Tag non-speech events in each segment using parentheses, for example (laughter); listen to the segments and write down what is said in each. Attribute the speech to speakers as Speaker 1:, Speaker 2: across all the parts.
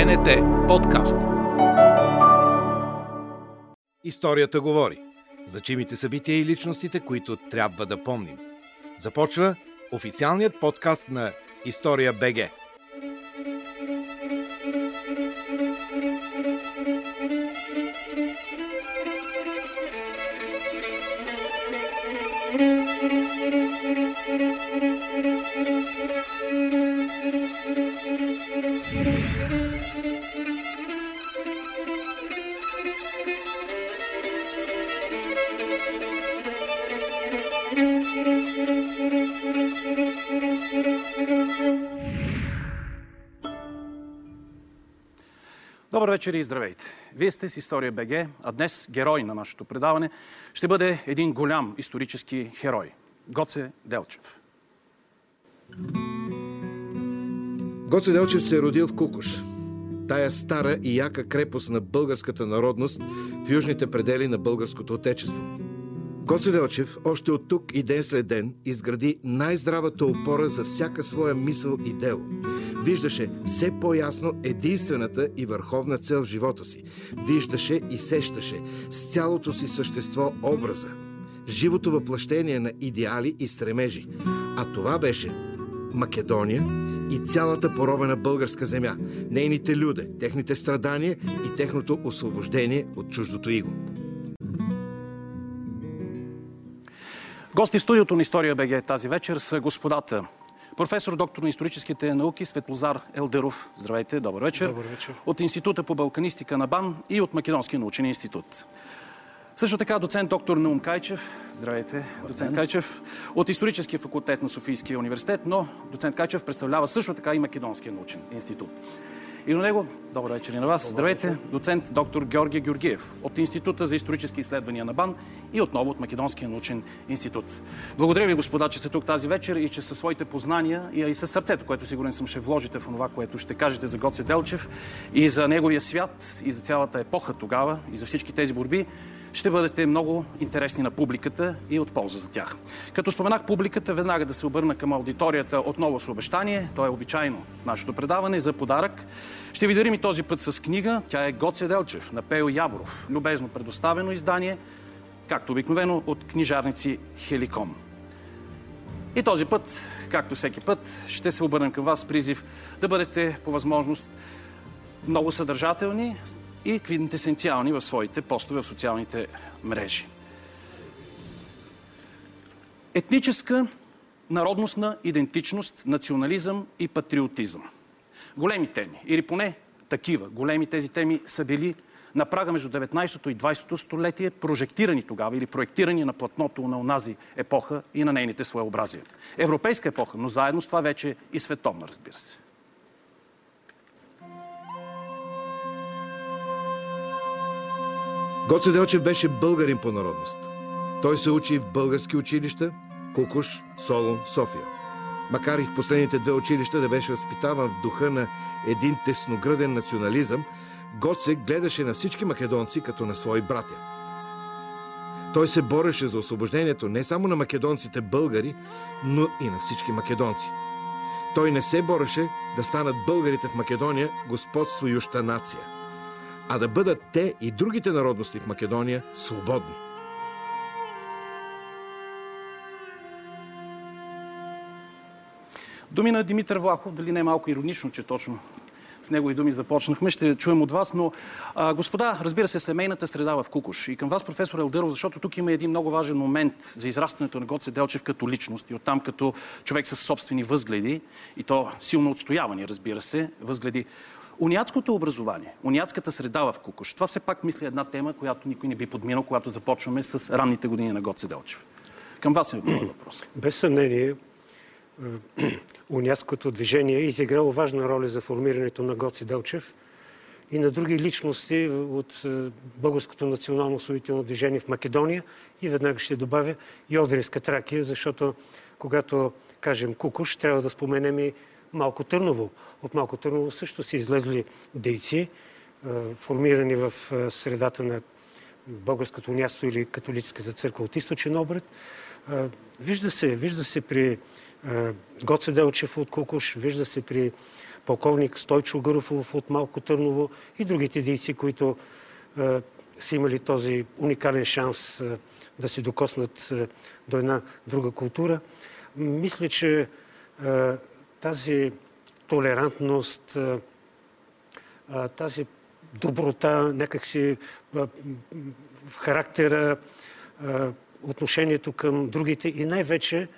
Speaker 1: БНТ подкаст.
Speaker 2: Историята говори. Значимите събития и личностите, които трябва да помним. Започва официалният подкаст на История БГ.
Speaker 3: Добър вечер и здравейте! Вие сте с История БГ, а днес герой на нашето предаване ще бъде един голям исторически херой – Гоце Делчев.
Speaker 2: Гоце Делчев се е родил в Кукуш. Тая стара и яка крепост на българската народност в южните предели на българското отечество. Гоце Делчев още от тук и ден след ден изгради най-здравата опора за всяка своя мисъл и дело – Виждаше все по-ясно единствената и върховна цел в живота си. Виждаше и сещаше с цялото си същество образа. Живото въплъщение на идеали и стремежи. А това беше Македония и цялата поробена българска земя, нейните люде, техните страдания и техното освобождение от чуждото иго.
Speaker 3: Гости в студиото на История БГ тази вечер са господата професор доктор на историческите науки Светлозар Елдеров. Здравейте, добър вечер.
Speaker 4: Добър вечер.
Speaker 3: От Института по балканистика на БАН и от Македонския научен институт. Също така доцент доктор Наум Кайчев. Здравейте, доцент Кайчев. От Историческия факултет на Софийския университет, но доцент Кайчев представлява също така и Македонския научен институт. И до него, добър вечер и на вас. Здравейте, доцент доктор Георгия Георгиев от Института за исторически изследвания на БАН и отново от Македонския научен институт. Благодаря ви, господа, че сте тук тази вечер и че със своите познания и със сърцето, което сигурен съм ще вложите в това, което ще кажете за Гоце Делчев и за неговия свят и за цялата епоха тогава и за всички тези борби, ще бъдете много интересни на публиката и от полза за тях. Като споменах публиката, веднага да се обърна към аудиторията отново с обещание. То е обичайно нашето предаване за подарък. Ще ви дарим и този път с книга. Тя е Гоце Делчев на Пео Яворов. Любезно предоставено издание, както обикновено от книжарници Хеликом. И този път, както всеки път, ще се обърнем към вас с призив да бъдете по възможност много съдържателни, и квинтесенциални в своите постове в социалните мрежи. Етническа, народностна идентичност, национализъм и патриотизъм. Големи теми, или поне такива. Големи тези теми са били на прага между 19-то и 20-то столетие, прожектирани тогава или проектирани на платното на онази епоха и на нейните своеобразия. Европейска епоха, но заедно с това вече и световна, разбира се.
Speaker 2: Гоце Делчев беше българин по народност. Той се учи в български училища Кукуш, Солун, София. Макар и в последните две училища да беше възпитаван в духа на един тесногръден национализъм, Гоце гледаше на всички македонци като на свои братя. Той се бореше за освобождението не само на македонците българи, но и на всички македонци. Той не се бореше да станат българите в Македония господствующа нация – а да бъдат те и другите народности в Македония свободни.
Speaker 3: Думи на Димитър Влахов, дали не е малко иронично, че точно с негови думи започнахме, ще чуем от вас, но а, господа, разбира се, семейната среда в Кукуш и към вас, професор Елдъров, защото тук има един много важен момент за израстването на Гоце Делчев като личност и оттам като човек с собствени възгледи и то силно отстоявани, разбира се, възгледи. Униатското образование, униатската среда в Кукуш, това все пак мисля една тема, която никой не би подминал, когато започваме с ранните години на Гоце Делчев. Към вас е въпрос.
Speaker 4: Без съмнение, е, униатското движение е изиграло важна роля за формирането на Гоце Делчев и на други личности от е, Българското национално освоително движение в Македония и веднага ще добавя и Одринска Тракия, защото когато кажем Кукуш, трябва да споменем и Малко Търново. От Малко Търново също са излезли дейци, формирани в средата на българското място или католическата църква от източен обред. Вижда се, вижда се при Гоце Делчев от Кукуш, вижда се при полковник Стойчо Гърфов от Малко Търново и другите дейци, които са имали този уникален шанс да се докоснат до една друга култура. Мисля, че тази толерантност, тази доброта, някакси в характера, отношението към другите и най-вече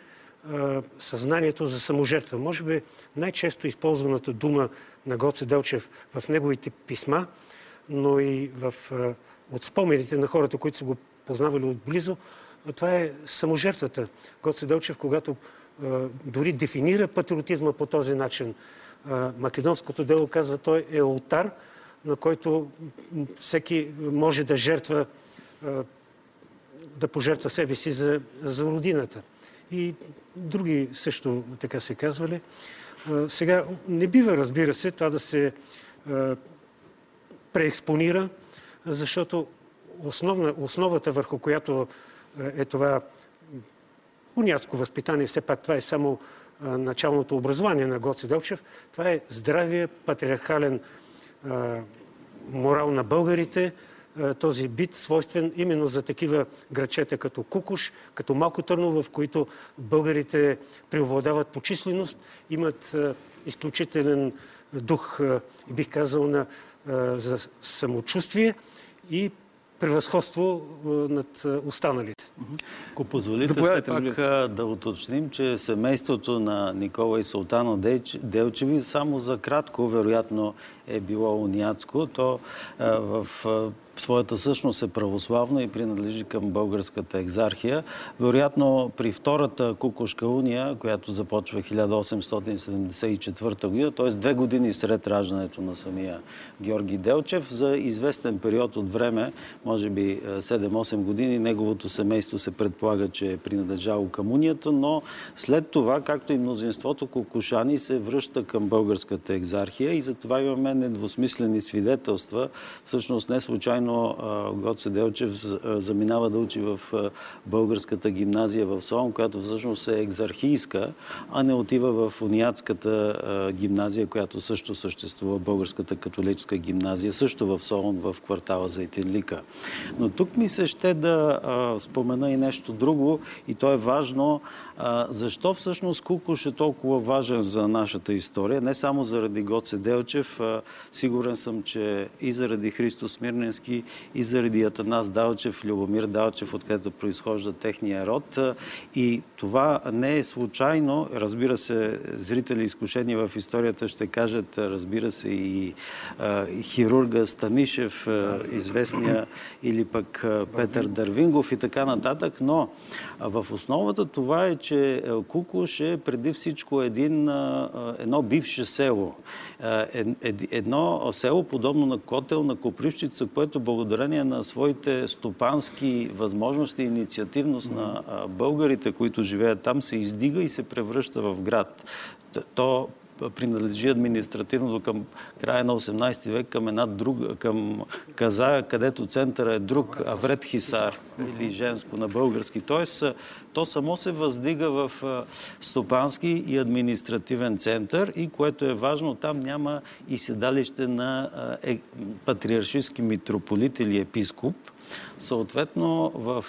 Speaker 4: съзнанието за саможертва. Може би най-често използваната дума на Гоце Делчев в неговите писма, но и в, от спомените на хората, които са го познавали отблизо, това е саможертвата. Гоце Делчев, когато дори дефинира патриотизма по този начин, македонското дело казва, той е алтар, на който всеки може да жертва, да пожертва себе си за, за родината. И други също така се казвали. Сега не бива, разбира се, това да се преекспонира, защото основна, основата върху която е това уняцко възпитание, все пак това е само началното образование на Гоци Делчев, това е здравия патриархален морал на българите, този бит, свойствен именно за такива грачета като Кукуш, като Малко Търново, в които българите преобладават по численост, имат изключителен дух, бих казал, на, за самочувствие и превъзходство над останалите.
Speaker 1: Ако позволите, все пак да уточним, че семейството на Никола и Султано Делчеви само за кратко, вероятно, е било уняцко. То в своята същност е православно и принадлежи към българската екзархия. Вероятно при втората Кукушка уния, която започва 1874 година, т.е. две години след раждането на самия Георги Делчев, за известен период от време, може би 7-8 години, неговото семейство се предполага, че е принадлежало към унията, но след това, както и мнозинството кукушани, се връща към българската екзархия и затова имаме недвусмислени свидетелства. Всъщност не случайно случайно Гоце Делчев заминава да учи в българската гимназия в Солон, която всъщност е екзархийска, а не отива в униатската гимназия, която също съществува, българската католическа гимназия, също в Солон, в квартала за Етинлика. Но тук ми се ще да спомена и нещо друго и то е важно защо всъщност Кукуш е толкова важен за нашата история? Не само заради Гоце Делчев, сигурен съм, че и заради Христо Смирненски, и заради Атанас Далчев, Любомир Далчев, откъдето произхожда техния род. И това не е случайно. Разбира се, зрители изкушени в историята ще кажат, разбира се, и, и хирурга Станишев, известния, или пък Петър Дървингов и така нататък. Но в основата това е, че е, Кукуш е преди всичко един, едно бивше село. Едно село подобно на Котел, на Копривщица, което благодарение на своите стопански възможности и инициативност на българите, които живеят там, се издига и се превръща в град. То принадлежи административно към края на 18 век към една друга, към Казая, където центъра е друг, Авред Хисар или женско на български. Тоест, то само се въздига в стопански и административен център и което е важно, там няма и седалище на е, патриаршистски митрополит или епископ. Съответно, в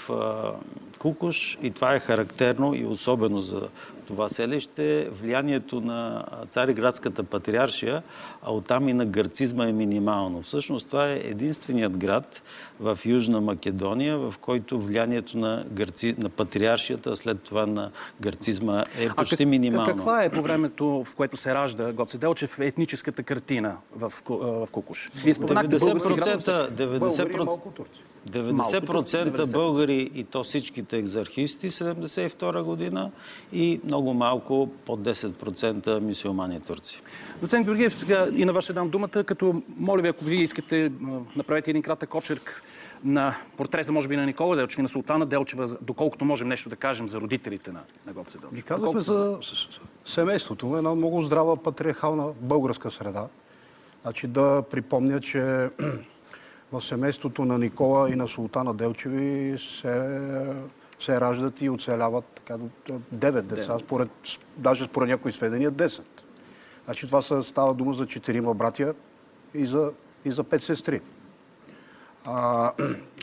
Speaker 1: Кукуш, и това е характерно и особено за това селище, влиянието на Цариградската патриаршия, а оттам и на гърцизма е минимално. Всъщност това е единственият град в Южна Македония, в който влиянието на, гърци... на патриаршията, а след това на гърцизма е почти а как, минимално.
Speaker 3: Каква е по времето, в което се ражда Гоце Делчев, етническата картина в, в Кукуш? Вие
Speaker 1: споменахте 90%, 90%, 90% българи и то всичките екзархисти 72 година и много малко под 10% мисиомани турци.
Speaker 3: Доцент Георгиев, сега и на ще дам думата, като моля ви, ако вие искате, направете един кратък очерк на портрета, може би, на Никола Делчев и на Султана Делчева, доколкото можем нещо да кажем за родителите на, на Гоце Делчев.
Speaker 5: Ви казахме за семейството, една много здрава патриархална българска среда. Значи да припомня, че (clears throat) в семейството на Никола и на Султана Делчеви се се раждат и оцеляват така, 9 деца, според, даже според някои сведения 10. Значи това са, става дума за 4 братя и за, и за 5 сестри. А,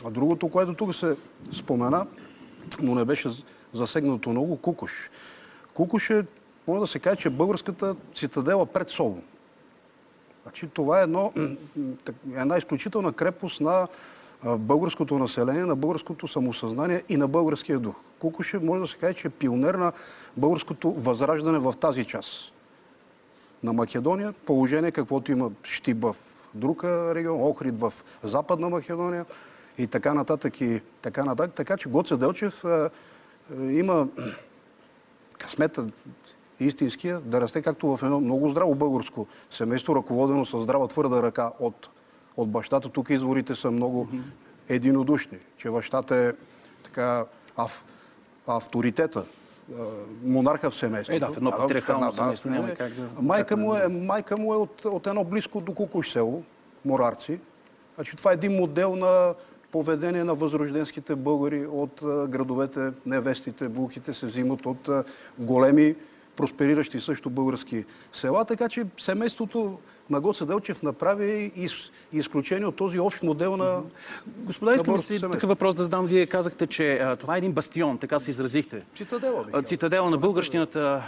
Speaker 5: а другото, което тук се спомена, но не беше засегнато много, Кукуш. Кукуш е, може да се каже, че е българската цитадела пред Солун. Значи, това е едно, една изключителна крепост на българското население, на българското самосъзнание и на българския дух. Кукуше може да се каже, че е пионер на българското възраждане в тази част на Македония. Положение, каквото има Щиб в друг регион, Охрид в Западна Македония и така нататък и така нататък. Така че Гоце Делчев е, е, има късмета истинския да расте както в едно много здраво българско семейство, ръководено с здрава твърда ръка от, от бащата. Тук изворите са много единодушни, че бащата е така ав, авторитета, монарха в семейството.
Speaker 3: Е, да, в едно патриархално семейство няма как да...
Speaker 5: Майка му е, майка му е от, от едно близко до Кукуш село, Морарци. Значи, това е един модел на поведение на възрожденските българи от градовете, невестите, булките се взимат от големи проспериращи също български села, така че семейството на Гоце Делчев направи изключение от този общ модел на
Speaker 3: Господа, искам си такъв въпрос да задам. Вие казахте, че а, това е един бастион, така се изразихте.
Speaker 5: Цитадела.
Speaker 3: Бих Цитадела на българщината.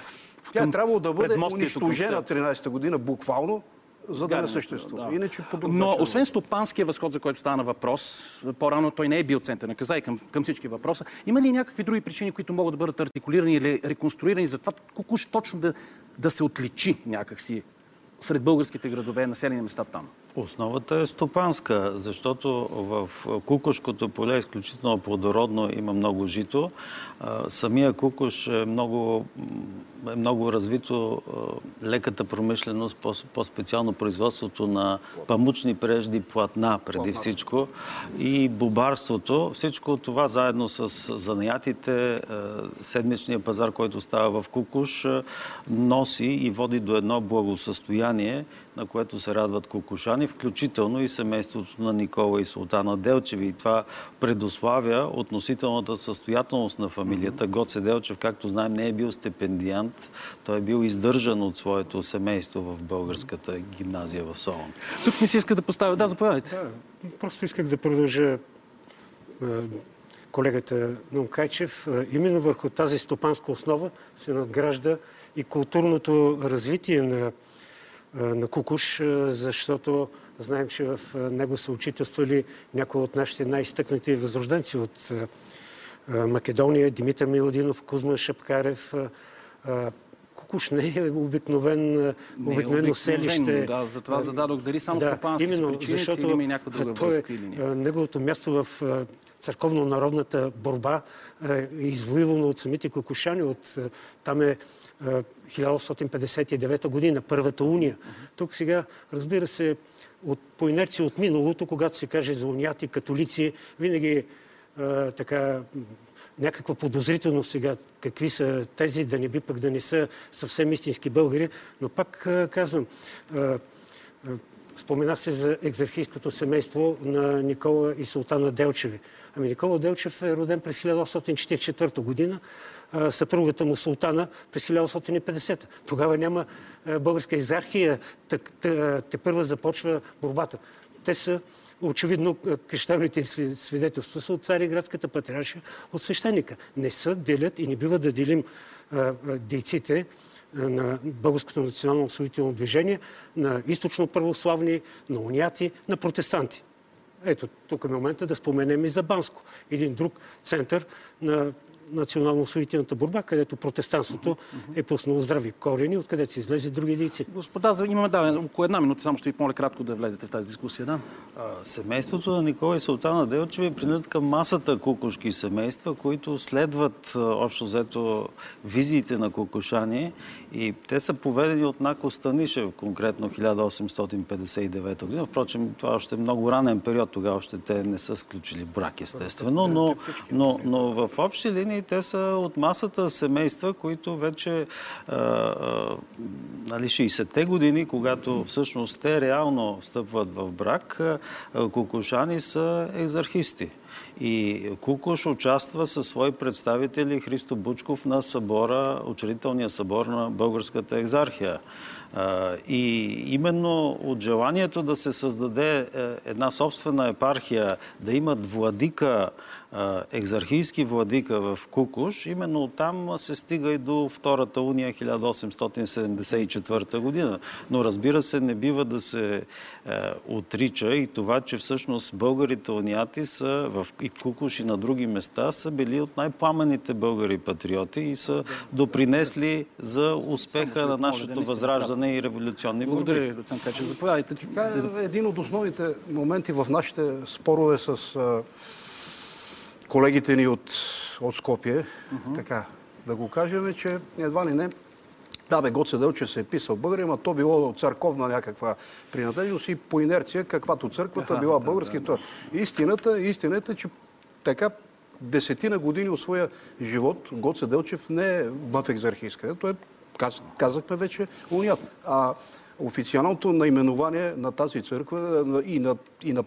Speaker 5: Тя е трябвало да бъде унищожена 13-та година, буквално, за да не съществува.
Speaker 3: Да. Иначе по друг Но освен стопанския възход, за който стана въпрос, по-рано той не е бил център на каза и към, към всички въпроса. Има ли някакви други причини, които могат да бъдат артикулирани или реконструирани за това Кукуш точно да, да се отличи някакси сред българските градове, населени места там?
Speaker 1: Основата е стопанска, защото в Кукушкото поле е изключително плодородно, има много жито. Самия Кукуш е много, е много развито леката промишленост, по-специално производството на памучни прежди, платна преди всичко и бубарството. Всичко това заедно с занаятите, седмичния пазар, който става в Кукуш, носи и води до едно благосъстояние, на което се радват кукушани, включително и семейството на Никола и Султана Делчеви. И това предославя относителната състоятелност на фамилията. Гоце Делчев, както знаем, не е бил стипендиант. Той е бил издържан от своето семейство в българската гимназия в Солон.
Speaker 3: Тук ми се иска да поставя... Да, заповядайте.
Speaker 4: Да, просто исках да продължа колегата Нумкайчев. Именно върху тази стопанска основа се надгражда и културното развитие на на Кукуш, защото знаем, че в него са учителствали някои от нашите най-стъкнати възрожденци от Македония, Димитър Милодинов, Кузма Шапкарев. Кукуш не е обикновен, е обикновено селище.
Speaker 3: Да, затова зададох дали само да, стопански именно, причини, защото или има някаква друга
Speaker 4: той, връзка или не. Неговото място в църковно-народната борба е извоювано от самите кукушани. От, там е 1859 година, първата уния. Тук сега, разбира се, от, по инерция от миналото, когато се каже за уняти, католици, винаги а, така някаква подозрителност сега, какви са тези, да не би пък да не са съвсем истински българи. Но пак казвам, спомена се за екзархийското семейство на Никола и Султана Делчеви. Ами Никола Делчев е роден през 1844 година съпругата му Султана през 1850. Тогава няма българска изархия, те първа започва борбата. Те са очевидно крещавните свидетелства са от Цариградската патриаршия, от свещеника. Не са делят и не бива да делим дейците на Българското национално освоително движение, на източно православни, на уняти, на протестанти. Ето, тук е момента да споменем и за Банско. Един друг център на национално-освоителната борба, където протестанството е пуснало здрави корени, откъдето се излезе други дейци.
Speaker 3: Господа, имаме да, около една минута, само ще ви помоля кратко да влезете в тази дискусия. Да?
Speaker 1: семейството на Никола и Султана Делчеви принадлежат към масата кукушки семейства, които следват общо взето визиите на кукушани и те са поведени от Нако Станишев, конкретно 1859 година. Впрочем, това още е много ранен период, тогава още те не са сключили брак, естествено, но, но, но в общи линии те са от масата семейства, които вече а, а, нали, 60-те години, когато всъщност те реално встъпват в брак, кукушани са екзархисти. И Кукуш участва със свои представители Христо Бучков на събора, учредителния събор на Българската екзархия. И именно от желанието да се създаде е, една собствена епархия, да имат владика екзархийски владика в Кукуш, именно оттам се стига и до Втората уния 1874 година. Но разбира се, не бива да се е, отрича и това, че всъщност българите униати са в и Кукуш и на други места са били от най-пламените българи патриоти и са допринесли за успеха на нашето възраждане и революционни
Speaker 3: борби. Благодаря ви, доцент Качев. Заповядайте.
Speaker 5: Е един от основните моменти в нашите спорове с колегите ни от, от Скопие, uh-huh. така да го кажем, че едва ли не да, бе, Гоце Делчев се е писал българин, а то било църковна някаква принадлежност и по инерция, каквато църквата била български. Да, да, да. Истината, истината е, че така десетина години от своя живот Гоце Делчев не е в екзархийска. Той е, каз, казахме вече, уният. А официалното наименование на тази църква и на, и на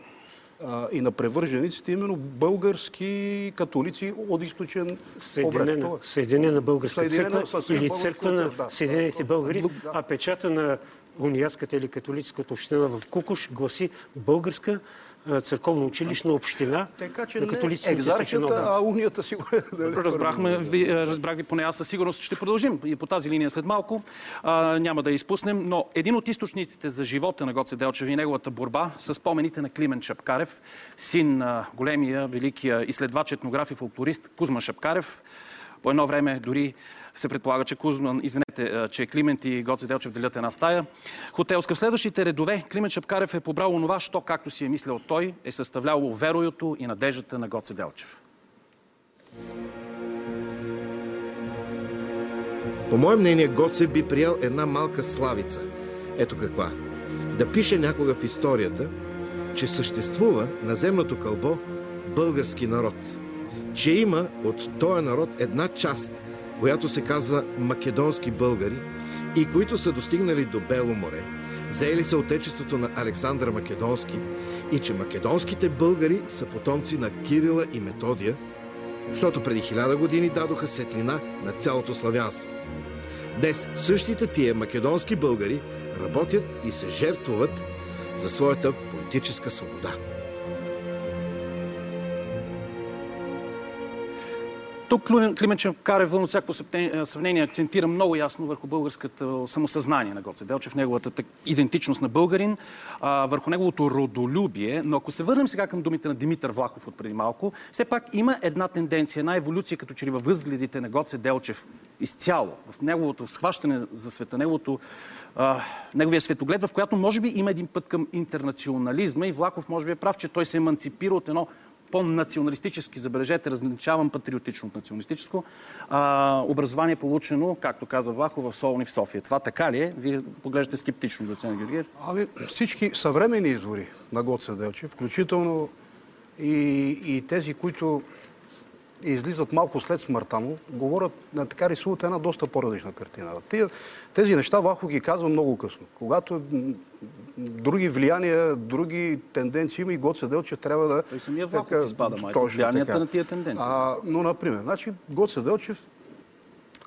Speaker 5: и на превържениците, именно български католици от изключен
Speaker 4: Съединена, Съединена българска Съединена, църква или църква на да, Съединените да, българи, да. а печата на униятската или католическата община в Кукуш гласи българска църковно-училищна община
Speaker 5: така, че на католиците. Екзархията, а унията си (laughs) го е.
Speaker 3: Разбрахме, ви, разбрах ви поне аз със сигурност ще продължим и по тази линия след малко. А, няма да я изпуснем, но един от източниците за живота на Гоце Делчев и неговата борба са спомените на Климен Шапкарев, син на големия, великия изследвач, етнограф и фолклорист Кузма Шапкарев. По едно време дори се предполага, че Кузман, извинете, че Климент и Гоце Делчев делят една стая. Хотелска. В следващите редове Климент Шапкарев е побрал онова, що, както си е мислял той, е съставлявало вероюто и надеждата на Гоце Делчев.
Speaker 2: По мое мнение, Гоце би приял една малка славица. Ето каква. Да пише някога в историята, че съществува на земното кълбо български народ. Че има от този народ една част – която се казва македонски българи и които са достигнали до Бело море, заели са отечеството на Александър Македонски и че македонските българи са потомци на Кирила и Методия, защото преди хиляда години дадоха светлина на цялото славянство. Днес същите тия македонски българи работят и се жертвуват за своята политическа свобода.
Speaker 3: Тук Климент Чакарев вън всяко сравнение акцентира много ясно върху българското самосъзнание на Гоце Делчев, неговата идентичност на българин, върху неговото родолюбие. Но ако се върнем сега към думите на Димитър Влахов от преди малко, все пак има една тенденция, една еволюция, като че ли във възгледите на Гоце Делчев изцяло, в неговото схващане за света, неговото неговия светоглед, в която може би има един път към интернационализма и Влаков може би е прав, че той се еманципира от едно по-националистически, забележете, различавам патриотично от националистическо, а, образование получено, както казва Влахов, в Солони в София. Това така ли е? Вие поглеждате скептично, доцент Георгиев?
Speaker 5: Ами, всички съвремени извори на Гоце Делчев, включително и, и тези, които излизат малко след смъртта му, говорят, така рисуват една доста по-различна картина. Тези, неща Вахо ги казва много късно. Когато други влияния, други тенденции има и Гоце Делчев трябва да...
Speaker 3: Той самия Влахов така, изпада, май, влиянията така. на тия тенденции. А,
Speaker 5: но, например, значи Гоце Делчев,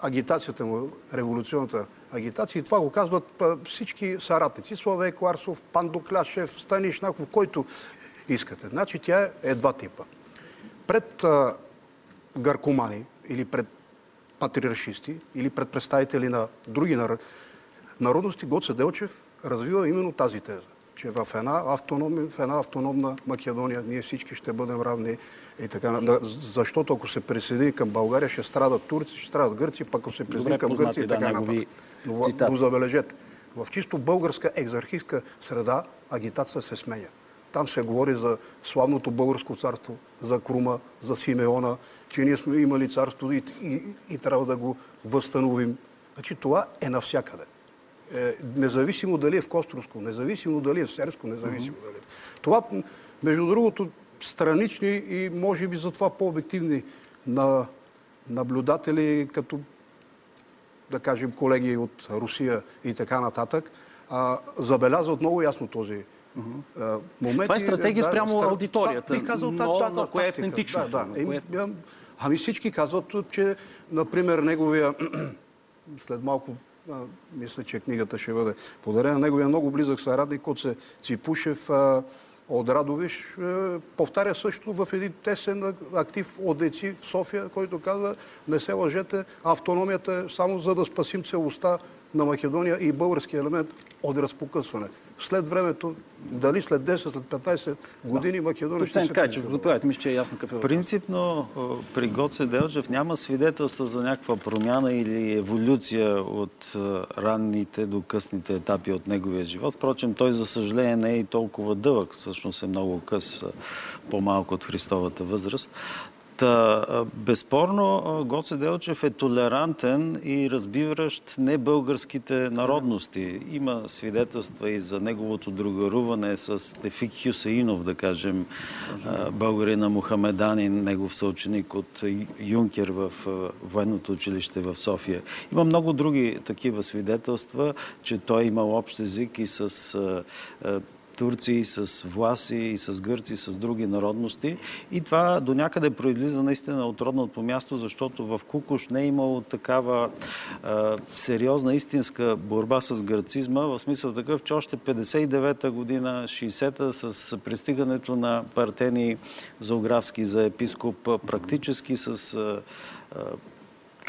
Speaker 5: агитацията му, революционната агитация, и това го казват всички саратници. Славей Кларсов, Пандо Кляшев, Станишнаков, който искате. Значи тя е два типа. Пред а, гаркомани или пред патриаршисти или пред представители на други народности, Гоце Делчев развива именно тази теза че в една, автономи, в една автономна Македония ние всички ще бъдем равни и така. Защото ако се присъедини към България, ще страдат турци, ще страдат гърци, пък ако се присъедини към гърци и така да, нататък. Но, но забележете, в чисто българска екзархистка среда агитация се сменя. Там се говори за славното българско царство, за Крума, за Симеона, че ние сме имали царство и, и, и трябва да го възстановим. Значи това е навсякъде. Е, независимо дали е в Костровско, независимо дали е в Серско, независимо mm-hmm. дали е. Това, между другото, странични и може би затова по-обективни на наблюдатели, като да кажем колеги от Русия и така нататък, а, забелязват много ясно този
Speaker 3: Моменти, Това е стратегия да, спрямо стар... аудиторията.
Speaker 5: Да, казал, но,
Speaker 3: да, но кое е автентично?
Speaker 5: Да, да. Кое... Ами всички казват, че, например, неговия (clears throat) след малко а, мисля, че книгата ще бъде подарена. Неговия много близък съратник Коце Ципушев а, от Радовиш а, повтаря също в един тесен актив от деци в София, който казва не се лъжете, автономията е само за да спасим целостта на Македония и български елемент от разпокъсване. След времето, дали след 10, след 15 години Македония ще се
Speaker 3: Кайчев, заповядайте, мисля, че е ясно какъв е
Speaker 1: Принципно при Гоце Делчев няма свидетелства за някаква промяна или еволюция от ранните до късните етапи от неговия живот. Впрочем, той за съжаление не е и толкова дълъг, всъщност е много къс, по-малко от Христовата възраст. Та, безспорно, Гоце Делчев е толерантен и разбиращ не българските народности. Има свидетелства и за неговото другаруване с Тефик Хюсеинов, да кажем, българина Мухамеданин, негов съученик от Юнкер в военното училище в София. Има много други такива свидетелства, че той имал общ език и с турци, с власи, и с гърци, с други народности. И това до някъде произлиза наистина от родното място, защото в Кукуш не е имало такава а, сериозна, истинска борба с гърцизма, в смисъл такъв, че още 59-та година, 60-та, с пристигането на Партени Зоографски за епископ, практически с а,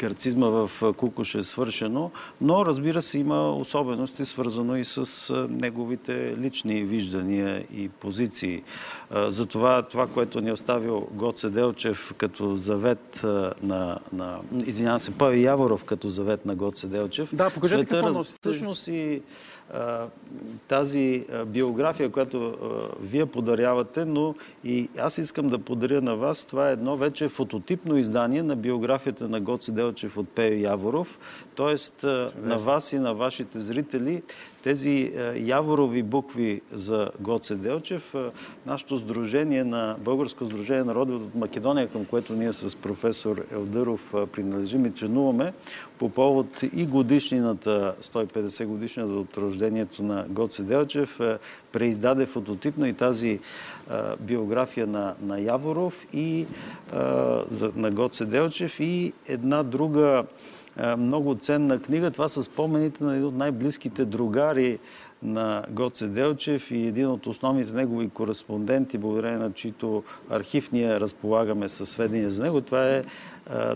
Speaker 1: карцизма в Кукуш е свършено, но разбира се има особености, свързано и с неговите лични виждания и позиции. Затова това, което ни е оставил Гоце Делчев като завет на... на извинявам се, Пави Яворов като завет на Гоце Делчев.
Speaker 3: Да, покажете какво носи.
Speaker 1: Всъщност и тази биография, която вие подарявате, но и аз искам да подаря на вас. Това е едно вече фототипно издание на биографията на Гоце Делчев от Пео Яворов. Тоест на вас и на вашите зрители тези яворови букви за Гоце Делчев, нашето сдружение на Българско сдружение на народи от Македония, към което ние с професор Елдъров принадлежим и членуваме, по повод и годишнината, 150 годишнината от рождението на Гоце Делчев, преиздаде фототипно и тази биография на, на Яворов и на Гоце Делчев и една друга много ценна книга. Това са спомените на един от най-близките другари на Гоце Делчев и един от основните негови кореспонденти, благодарение на чието архив ние разполагаме със сведения за него. Това е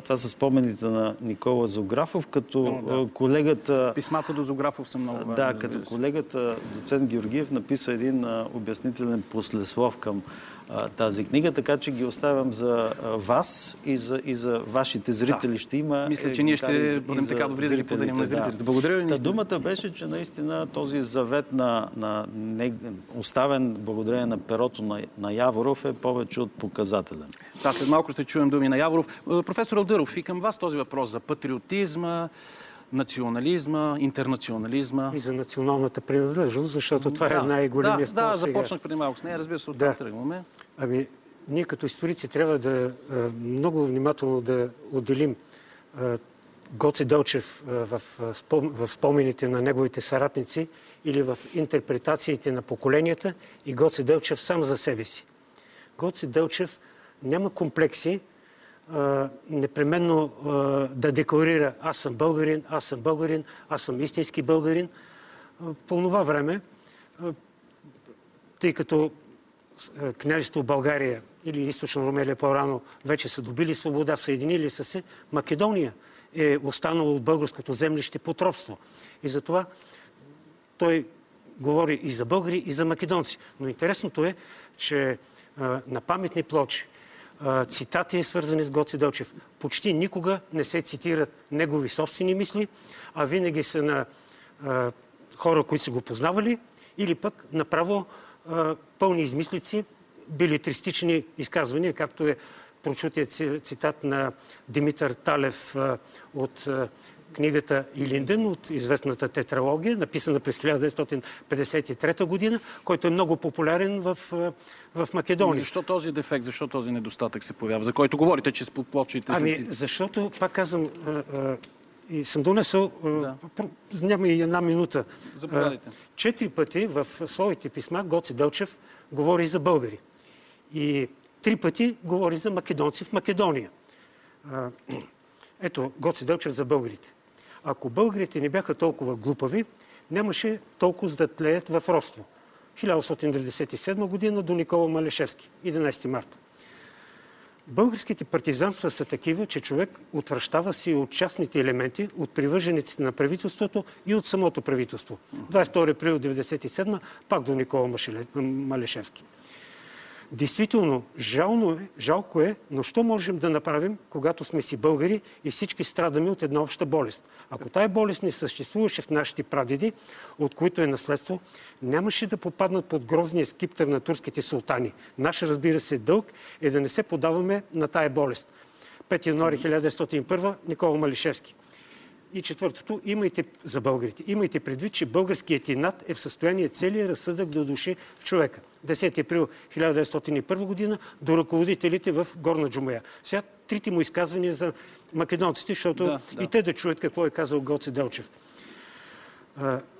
Speaker 1: това са спомените на Никола Зографов, като да. колегата...
Speaker 3: Писмата до Зографов са много важни.
Speaker 1: Да, като колегата доцент Георгиев написа един обяснителен послеслов към тази книга, така че ги оставям за вас и за, и за вашите зрители. Да. Ще има.
Speaker 3: Мисля, че ние ще бъдем така добри да ги подарим на зрителите. Да. Благодаря ви.
Speaker 1: Та думата беше, че наистина този завет на, на не, оставен благодарение на перото на, на Яворов е повече от показателен.
Speaker 3: Да, след малко ще чуем думи на Яворов. Професор Алдъров, и към вас този въпрос за патриотизма, национализма, интернационализма.
Speaker 4: И за националната принадлежност, защото това да, е най-големия
Speaker 3: спор Да, започнах преди малко с нея, разбира се, оттам да. тръгваме.
Speaker 4: Ами, ние като историци трябва да много внимателно да отделим Гоце Дълчев в, в спомените на неговите съратници или в интерпретациите на поколенията и Гоце Дълчев сам за себе си. Гоце Дълчев няма комплекси, непременно да декларира аз съм българин, аз съм българин, аз съм истински българин. По това време, тъй като княжество България или източна Румелия по-рано вече са добили свобода, съединили са се, Македония е останала от българското землище потробство. И затова той говори и за българи, и за македонци. Но интересното е, че на паметни плочи, цитати, свързани с Гоци Делчев. Почти никога не се цитират негови собствени мисли, а винаги са на хора, които са го познавали, или пък направо пълни измислици, билетристични изказвания, както е прочутият цитат на Димитър Талев от книгата Илинден от известната тетралогия, написана през 1953 година, който е много популярен в, в Македония.
Speaker 3: Защо този дефект, защо този недостатък се появява, за който говорите, че с подплочите
Speaker 4: Ами, защото, пак казвам, И съм донесъл, да. няма и една минута.
Speaker 3: Заповядайте.
Speaker 4: Четири пъти в своите писма Гоци Делчев говори за българи. И три пъти говори за македонци в Македония. Ето, Гоци Делчев за българите. Ако българите не бяха толкова глупави, нямаше толкова да тлеят в родство. 1897 година до Никола Малешевски, 11 марта. Българските партизанства са такива, че човек отвръщава си от частните елементи, от привържениците на правителството и от самото правителство. 22 април 1997, пак до Никола Малешевски. Действително, жално е, жалко е, но що можем да направим, когато сме си българи и всички страдаме от една обща болест? Ако тая болест не съществуваше в нашите прадеди, от които е наследство, нямаше да попаднат под грозния скиптър на турските султани. Наш, разбира се, дълг е да не се подаваме на тая болест. 5 януари 1901 Никола Малишевски. И четвъртото, имайте за българите. Имайте предвид, че българският инат е в състояние целият разсъдък да души в човека. 10 април 1901 година до ръководителите в Горна Джумая. Сега трите му изказвания за македонците, защото да, да. и те да чуят какво е казал Гоце Делчев.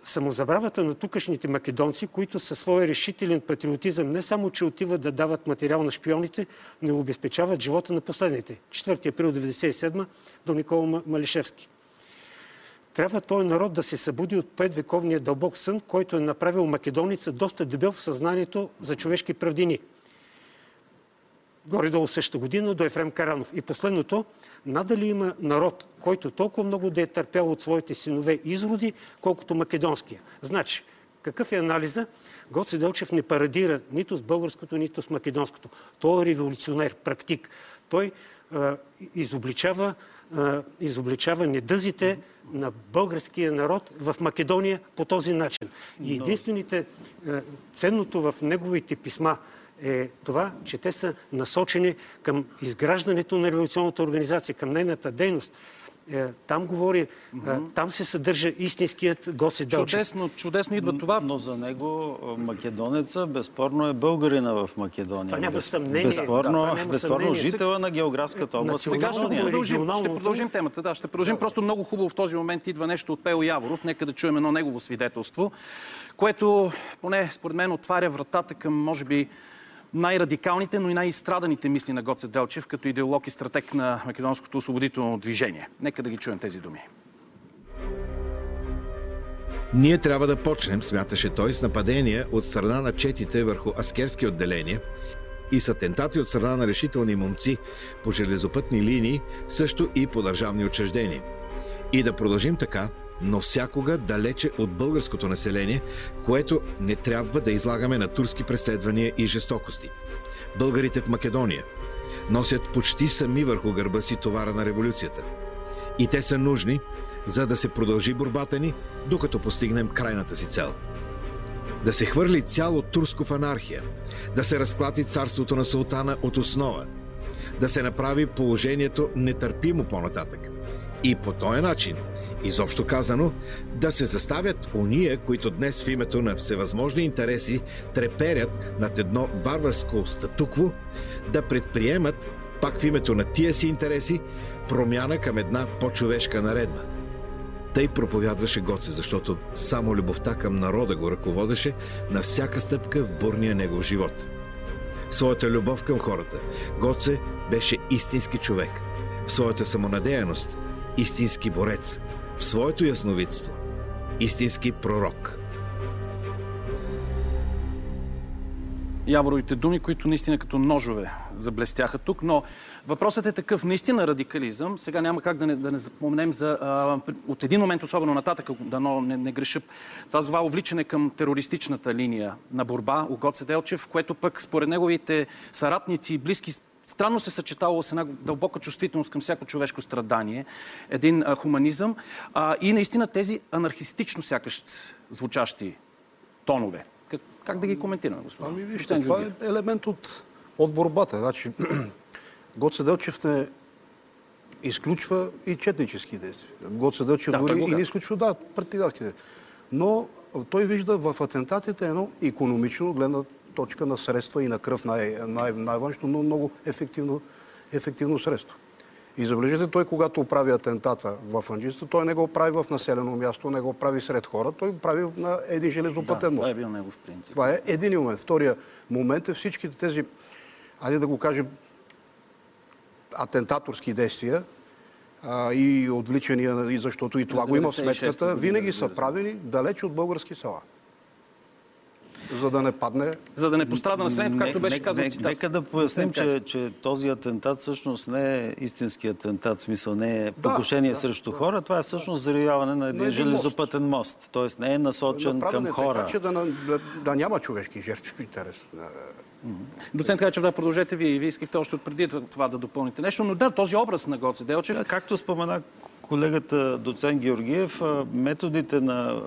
Speaker 4: Самозабравата на тукашните македонци, които със своя решителен патриотизъм не само, че отиват да дават материал на шпионите, но обезпечават живота на последните. 4 април 1997 до Никола Малишевски. Трябва този народ да се събуди от предвековния дълбок сън, който е направил македоница доста дебел в съзнанието за човешки правдини. Горе-долу същата година до Ефрем Каранов. И последното, надали има народ, който толкова много да е търпял от своите синове изроди, колкото македонския. Значи, какъв е анализа? Гоце Делчев не парадира нито с българското, нито с македонското. Той е революционер, практик. Той а, изобличава, а, изобличава недъзите, на българския народ в Македония по този начин. И единствените, е, ценното в неговите писма е това, че те са насочени към изграждането на революционната организация, към нейната дейност. Е, там говори, mm-hmm. там се съдържа истинският Госи Делчев.
Speaker 3: Чудесно, чудесно идва това.
Speaker 1: Но за него македонеца безспорно е българина в Македония.
Speaker 4: Това няма съмнение.
Speaker 1: Безспорно,
Speaker 4: да, няма
Speaker 1: безспорно
Speaker 4: съмнение.
Speaker 1: жителя на географската област.
Speaker 3: Сега ще продължим, ще продължим темата. Да, ще продължим. Просто много хубаво в този момент идва нещо от Пео Яворов. Нека да чуем едно негово свидетелство, което поне според мен отваря вратата към, може би, най-радикалните, но и най-изстраданите мисли на Гоце Делчев като идеолог и стратег на македонското освободително движение. Нека да ги чуем тези думи.
Speaker 2: Ние трябва да почнем, смяташе той, с нападения от страна на четите върху аскерски отделения и с атентати от страна на решителни момци по железопътни линии, също и по държавни учреждения. И да продължим така, но всякога далече от българското население, което не трябва да излагаме на турски преследвания и жестокости. Българите в Македония носят почти сами върху гърба си товара на революцията. И те са нужни, за да се продължи борбата ни, докато постигнем крайната си цел. Да се хвърли цяло турско в анархия, да се разклати царството на султана от основа, да се направи положението нетърпимо по-нататък. И по този начин – Изобщо казано, да се заставят уния, които днес в името на всевъзможни интереси треперят над едно варварско статукво, да предприемат, пак в името на тия си интереси, промяна към една по-човешка наредба. Тъй проповядваше Гоце, защото само любовта към народа го ръководеше на всяка стъпка в бурния негов живот. Своята любов към хората Гоце беше истински човек. В своята самонадеяност – истински борец – в своето ясновидство истински пророк.
Speaker 3: Яворовите думи, които наистина като ножове заблестяха тук, но въпросът е такъв, наистина радикализъм. Сега няма как да не, да не запомнем за, а, от един момент, особено нататък, да не, не греша, това увличане към терористичната линия на борба у Гоце Делчев, което пък според неговите съратници и близки странно се съчетало с една дълбока чувствителност към всяко човешко страдание, един а, хуманизъм а, и наистина тези анархистично сякаш звучащи тонове. Как, как да ги коментираме, господин?
Speaker 5: Ами вижте, това е елемент от, от борбата. Значи, (clears throat) Гоце Делчев не изключва и четнически действия. Гоце Делчев да, дори и не изключва, да, партизански действия. Но той вижда в атентатите едно економично гледна точка на средства и на кръв най- най- най-важното, но много ефективно, ефективно средство. И забележете, той когато прави атентата в Анджиста, той не го прави в населено място, не го прави сред хора, той го прави на един железопътен
Speaker 3: да,
Speaker 5: мост.
Speaker 3: това е бил негов принцип.
Speaker 5: Това е един момент. Втория момент е всичките тези, айде да го кажем, атентаторски действия а, и отвличания, и защото и това го има в
Speaker 3: 96-та
Speaker 5: сметката, винаги са правени далеч от български села. За да не падне
Speaker 3: За да не пострада населението, както беше
Speaker 1: Нека-
Speaker 3: казал
Speaker 1: нека-
Speaker 3: цитат.
Speaker 1: Нека да поясним, че, че този атентат всъщност не е истински атентат, в смисъл не е покушение
Speaker 5: да,
Speaker 1: срещу хора, това е всъщност заривяване на един
Speaker 5: един
Speaker 1: железопътен мост. Тоест не е насочен
Speaker 5: направен
Speaker 1: към
Speaker 5: е
Speaker 1: хора.
Speaker 5: така, че да, да, да няма човешки жертви в интерес.
Speaker 3: Доцент Качев, да продължете вие. Вие искахте още отпреди това да допълните нещо, но да, този образ на Гоце Делчев,
Speaker 1: Да, както спомена колегата доцент Георгиев, методите на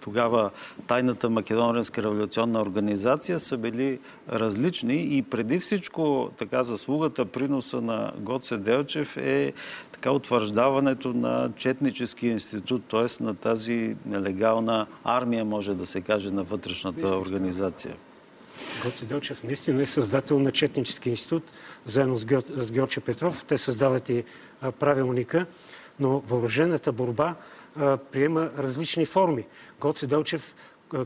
Speaker 1: тогава тайната македонска революционна организация са били различни и преди всичко така заслугата, приноса на Гоце Делчев е така утвърждаването на четнически институт, т.е. на тази нелегална армия, може да се каже, на вътрешната организация.
Speaker 4: Гоце Делчев наистина е създател на Четнически институт, заедно с, Геор... с Георче Петров. Те създават и правилника, но въоръжената борба а, приема различни форми. Гоце Делчев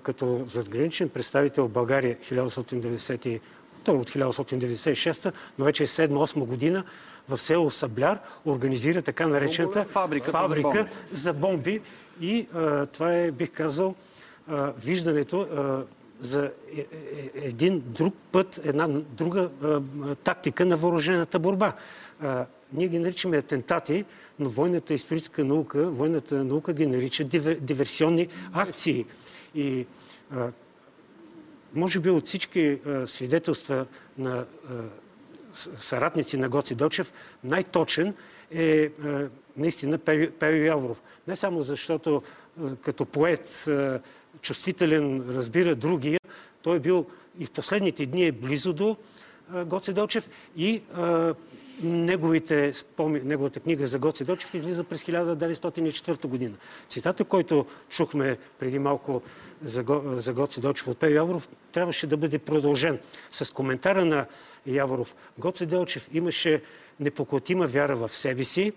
Speaker 4: като задграничен представител в България 1990, той е от 1996, но вече е 7-8 година в село Сабляр организира така наречената фабрика за бомби. И а, това е, бих казал, а, виждането а, за е, е, един друг път, една друга тактика на въоръжената борба. Ние ги наричаме атентати, но военната историческа наука, военната наука ги нарича дивер, диверсионни акции. И а, може би от всички а, свидетелства на а, съратници на Гоци Дълчев, най-точен е а, наистина Пео Пео Яворов. Не само защото а, като поет а, чувствителен разбира другия, той е бил и в последните дни е близо до Гоце Дълчев и а, неговите неговата книга за Гоце Дълчев излиза през 1904 година. Цитата, който чухме преди малко за, Го, за Гоце Дълчев от Пео Яворов, трябваше да бъде продължен с коментара на Яворов. Гоце Делчев имаше непоклатима вяра в себе си,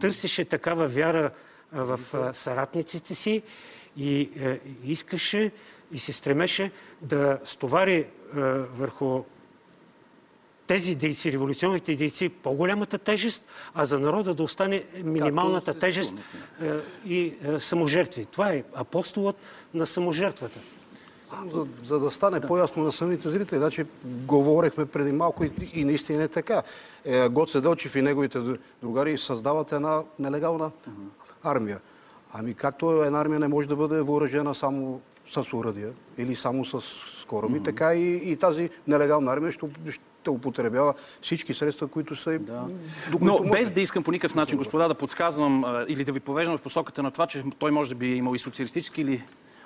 Speaker 4: търсеше такава вяра в съратниците си и е, искаше и се стремеше да стовари е, върху тези дейци, революционните дейци, по-голямата тежест, а за народа да остане минималната тежест е, и е, саможертви. Това е апостолът на саможертвата.
Speaker 5: За, за да стане по-ясно на самите зрители, значи говорихме преди малко и, и наистина е така. Е, Гоце Делчев и неговите другари създават една нелегална армия. Ами както една армия не може да бъде въоръжена само с уръдия или само с кораби, така и, и тази нелегална армия ще, ще употребява всички средства, които са да. до които
Speaker 3: Но без да искам по никакъв начин, господа, да подсказвам или да ви повеждам в посоката на това, че той може да би имал и социалистически или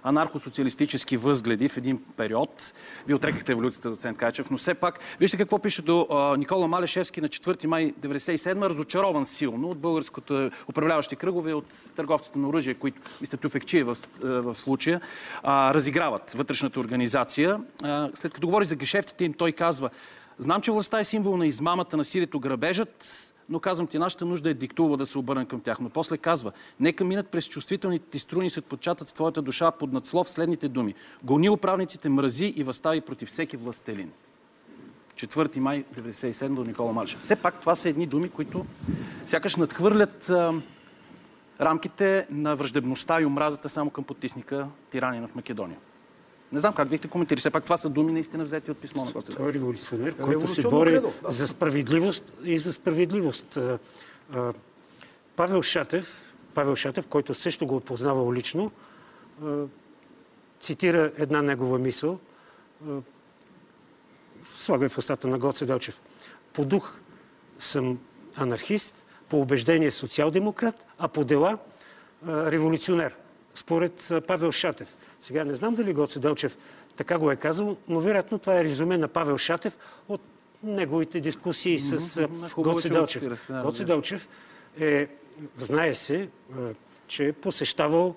Speaker 3: анархосоциалистически възгледи в един период. Вие отрекахте еволюцията, доцент Качев, но все пак, вижте какво пише до а, Никола Малешевски на 4 май 1997, разочарован силно от българското управляващи кръгове, от търговците на оръжие, които, мисля, Тюфекчи в, в случая, а, разиграват вътрешната организация. А, след като говори за гешефтите им, той казва, знам, че властта е символ на измамата, насилието, грабежът, но казвам ти, нашата нужда е диктува да се обърнем към тях. Но после казва, нека минат през чувствителните ти струни и се отпочатат в твоята душа под надслов следните думи. Гони управниците, мрази и възстави против всеки властелин. 4 май 1997 до Никола Малшев. Все пак това са едни думи, които сякаш надхвърлят а, рамките на враждебността и омразата само към потисника тиранина в Македония. Не знам как бихте коментирали. Все пак това са думи наистина взети от писмо на Гоце
Speaker 4: Той е революционер, който се бори
Speaker 5: кредо, да.
Speaker 4: за справедливост и за справедливост. Павел Шатев, Павел Шатев, който също го е познавал лично, цитира една негова мисъл, а, слага в устата на Гоце Делчев. По дух съм анархист, по убеждение социал-демократ, а по дела революционер, според Павел Шатев. Сега не знам дали Гоце Делчев така го е казал, но вероятно това е резюме на Павел Шатев от неговите дискусии с
Speaker 3: хубаво,
Speaker 4: Гоце
Speaker 3: че го
Speaker 4: Делчев.
Speaker 3: да,
Speaker 4: Гоце
Speaker 3: разбира
Speaker 4: Делчев е, знае се, а, че е посещавал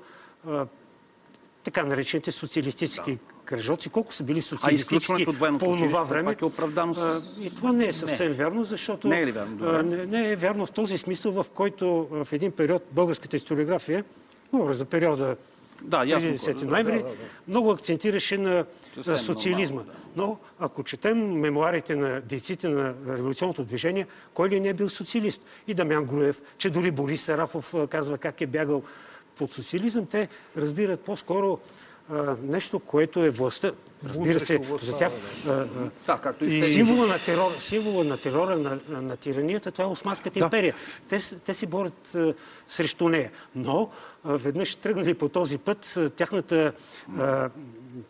Speaker 4: така наречените социалистически кръжоци, колко са били социалистически по това време.
Speaker 3: Е оправдано с...
Speaker 4: И това не е съвсем не. вярно, защото
Speaker 3: не е, ли вярно?
Speaker 4: Не, не е вярно в този смисъл, в който в един период българската историография, говоря за периода да, ясно, 10 ноември, да, да, да. много акцентираше на Съвсем социализма. Нормално, да. Но ако четем мемуарите на дейците на революционното движение, кой ли не е бил социалист? И Дамян Груев, че дори Борис Сарафов казва как е бягал под социализъм, те разбират по-скоро нещо, което е властта. Разбира се, за тях.
Speaker 3: Да, както
Speaker 4: и символа на терора, символа на, терора на, на тиранията, това е Османската да. империя. Те, те си борят а, срещу нея. Но а, веднъж тръгнали по този път, тяхната а,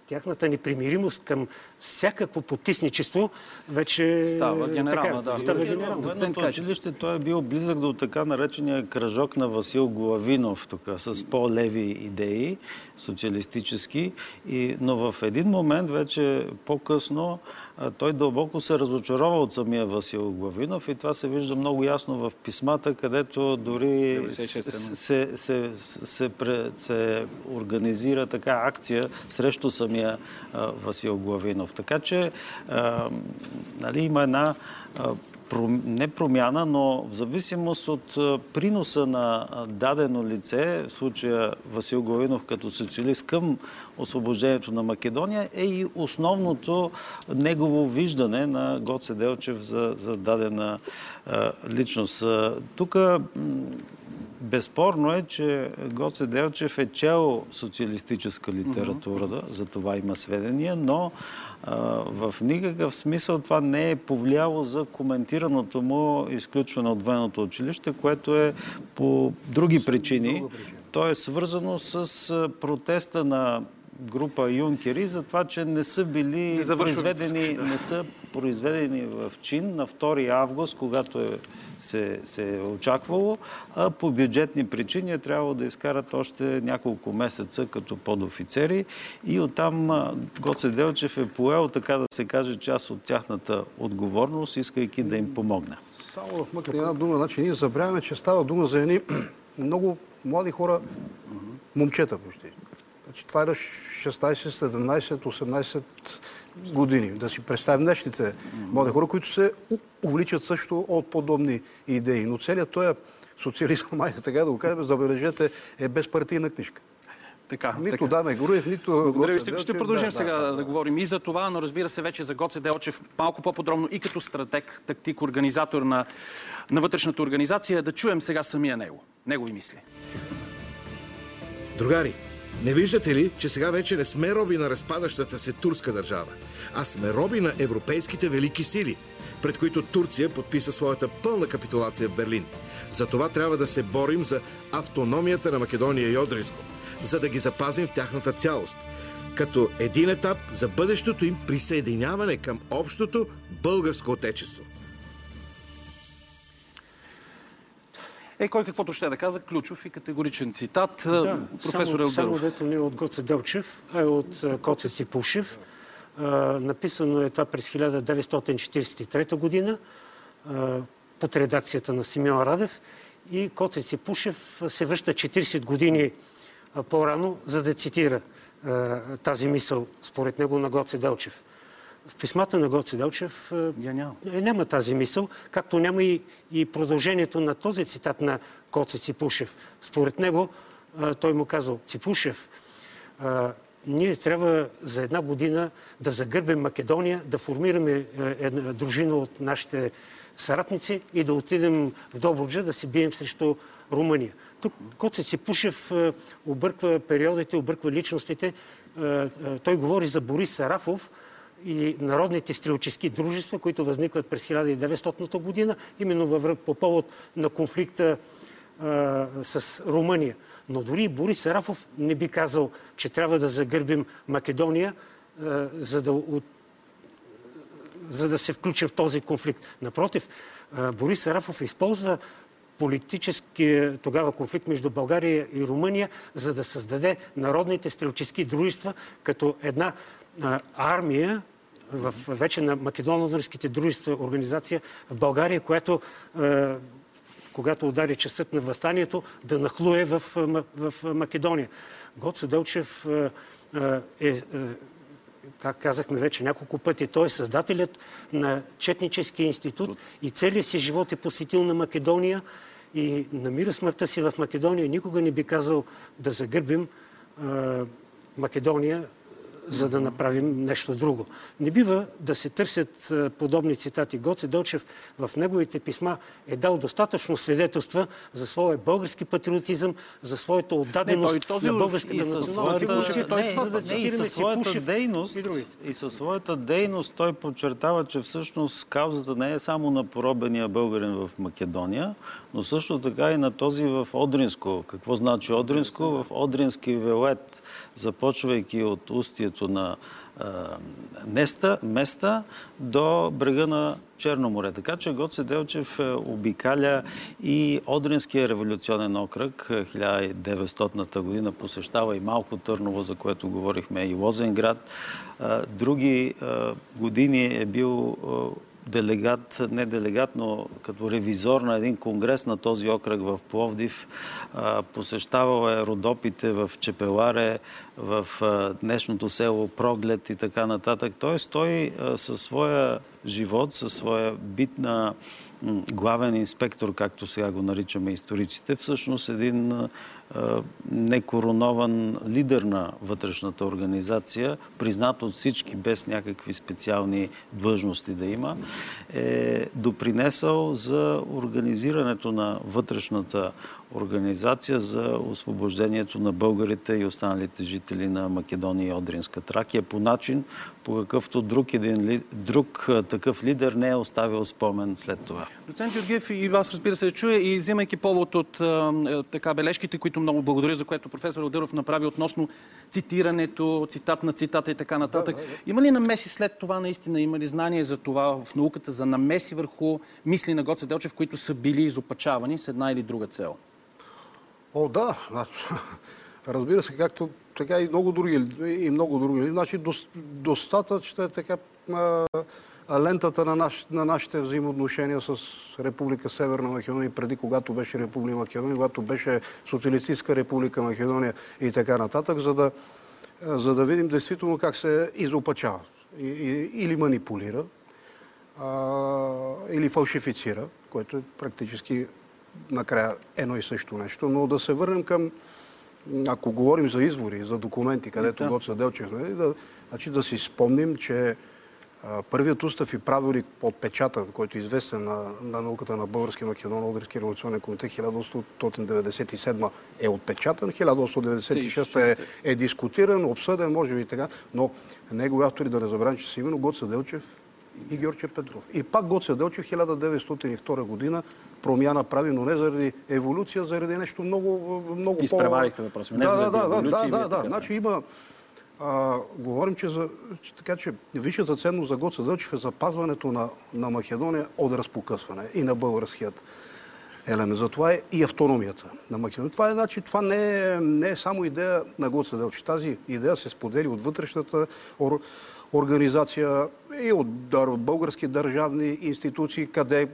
Speaker 4: тяхната непримиримост към всякакво потисничество вече
Speaker 3: става генерална. Така, да.
Speaker 4: Става генерална.
Speaker 1: Военното училище той е бил близък до така наречения кръжок на Васил Главинов, тук, с по-леви идеи, социалистически. И, но в един момент, вече по-късно, той дълбоко се разочарова от самия Васил Главинов и това се вижда много ясно в писмата, където дори се, се, се, се, се организира така акция срещу самия Васил Главинов. Така че нали, има една не промяна, но в зависимост от приноса на дадено лице, в случая Васил Главинов като социалист към освобождението на Македония, е и основното негово виждане на Гоце Делчев за, за дадена личност. Тук Безспорно е, че Гоце Делчев е чел социалистическа литература, mm-hmm. за това има сведения, но в никакъв смисъл това не е повлияло за коментираното му изключване от военното училище, което е по други причини. То е свързано с протеста на група юнкери за това, че не са били произведени, не са произведени в чин на 2 август, когато е, се, се е очаквало, а по бюджетни причини е трябвало да изкарат още няколко месеца като подофицери. И оттам Гоце Делчев е поел, така да се каже, част от тяхната отговорност, искайки да им помогне.
Speaker 5: Само да вмъкна една дума, значи ние забравяме, че става дума за едни (clears throat) много млади хора, момчета почти. Значи това е 16, 17, 18 години. Да си представим днешните млади хора, които се увличат също от подобни идеи. Но целият този социализъм, (laughs) майде така да го кажем, забележете, е безпартийна книжка.
Speaker 3: Така,
Speaker 5: нито
Speaker 3: така.
Speaker 5: Даме Груев, нито
Speaker 3: Гоце Делчев. Ще продължим да, сега да, да, да, говорим и за това, но разбира се вече за Гоце Делчев малко по-подробно и като стратег, тактик, организатор на, на вътрешната организация. Да чуем сега самия него. Негови мисли.
Speaker 2: Другари, не виждате ли, че сега вече не сме роби на разпадащата се турска държава, а сме роби на европейските велики сили, пред които Турция подписа своята пълна капитулация в Берлин. За това трябва да се борим за автономията на Македония и Одринско, за да ги запазим в тяхната цялост, като един етап за бъдещото им присъединяване към общото българско отечество.
Speaker 3: Е, кой каквото ще да каза, ключов и категоричен цитат.
Speaker 4: Да, професор само, само дето не е от Гоце Делчев, а е от Коце Сипушев. написано е това през 1943 година под редакцията на Симеон Радев и Коце Сипушев се връща 40 години по-рано, за да цитира тази мисъл, според него, на Гоце Делчев в писмата на Гоце Делчев
Speaker 3: Я няма.
Speaker 4: Е, няма тази мисъл, както няма и, и продължението на този цитат на Коце Ципушев. Според него той му казал, Ципушев, ние трябва за една година да загърбим Македония, да формираме е, една дружина от нашите съратници и да отидем в Добруджа да се бием срещу Румъния. Тук Коце Ципушев обърква периодите, обърква личностите. Той говори за Борис Сарафов, и народните стрелчески дружества, които възникват през 1900 година, именно по повод на конфликта а, с Румъния. Но дори Борис Сарафов не би казал, че трябва да загърбим Македония, а, за, да, от, за да се включи в този конфликт. Напротив, а, Борис Сарафов използва политически тогава конфликт между България и Румъния, за да създаде народните стрелчески дружества като една армия, в, вече на македоно-дърските дружества, организация в България, която е, когато удари часът на възстанието, да нахлуе в, в Македония. Гоцо Делчев е, е, как казахме вече няколко пъти, той е създателят на Четническия институт и целият си живот е посветил на Македония и намира смъртта си в Македония. Никога не би казал да загърбим Македония за да направим нещо друго. Не бива да се търсят подобни цитати. Гоце Дълчев в неговите писма е дал достатъчно свидетелства за своя български патриотизъм, за своята отдаденост не, този на българската национална
Speaker 1: и със своята дейност, и, и със своята дейност той подчертава, че всъщност каузата не е само на поробения българин в Македония, но също така и на този в Одринско. Какво значи Одринско? В Одрински велет, започвайки от устието на Неста, места до брега на Черно море. Така че Гоце Делчев е, обикаля и Одринския революционен окръг 1900-та година посещава и Малко Търново, за което говорихме, и Лозенград. Други години е бил делегат, не делегат, но като ревизор на един конгрес на този окръг в Пловдив. Посещавал е родопите в Чепеларе, в днешното село Проглед и така нататък. Тоест той със своя живот, със своя бит на главен инспектор, както сега го наричаме историците, всъщност един некоронован лидер на вътрешната организация, признат от всички, без някакви специални длъжности да има, е допринесъл за организирането на вътрешната организация за освобождението на българите и останалите жители на Македония и Одринска Тракия по начин, по какъвто друг, един, друг такъв лидер не е оставил спомен след това.
Speaker 3: Доцент Георгиев и вас разбира се чуе и взимайки повод от така бележките, които много благодаря, за което професор Одъров направи относно цитирането, цитат на цитата и така нататък. Да, да, да. Има ли намеси след това наистина? Има ли знание за това в науката, за намеси върху мисли на Гоце Делчев, които са били изопачавани с една или друга цел?
Speaker 5: О, да. (laughs) Разбира се, както така и много други. И много други. Значи, достатъчно е така лентата на, наш, на нашите взаимоотношения с Република Северна Македония, преди когато беше Република Македония, когато беше Социалистическа република Македония и така нататък, за да, за да видим действително как се изопачава и, и, или манипулира, а, или фалшифицира, което е практически накрая едно и също нещо. Но да се върнем към, ако говорим за извори, за документи, където да. Гоца Делчев, нали, да, значи да си спомним, че а, първият устав и правилник подпечатан, който е известен на, на науката на Български Македон, Одрински революционен комитет 1897 е отпечатан, 1896 е, е дискутиран, обсъден, може би така, но негови автори да не забравим, че са именно Гоца Делчев и Георгия Петров. И пак Гоце Делчев 1902 година промяна прави, но не заради еволюция, заради нещо много, много
Speaker 3: Изпреварихте въпроса.
Speaker 5: Да, да, да, да, да, да. Значи има... А, говорим, че, за, че, така, че висшата ценност за Гоце Делчев е запазването на, на Македония от разпокъсване и на българският елемент. Затова е и автономията на Македония. Това, е, значи, това не, е, не е само идея на Гоце Делчев. Тази идея се сподели от вътрешната организация и от български държавни институции, къде,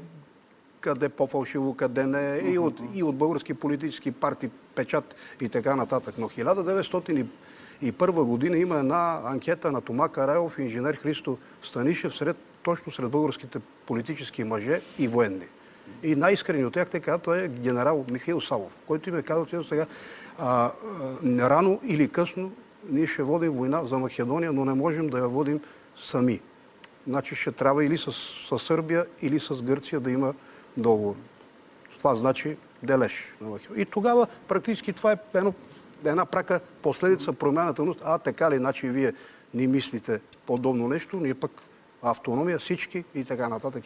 Speaker 5: къде по-фалшиво, къде не, и от, и от български политически партии, печат и така нататък. Но 1901 година има една анкета на Тома Карайлов и инженер Христо Станишев сред, точно сред българските политически мъже и военни. И най-искрени от тях те казват, той е генерал Михаил Савов, който им е казал сега, а, а, рано или късно ние ще водим война за Македония, но не можем да я водим сами. Значи ще трябва или с, с Сърбия, или с Гърция да има договор. Това значи дележ на Македония. И тогава практически това е едно, една прака последица промяната. А така ли, значи вие ни мислите подобно нещо, ние пък автономия, всички и така нататък.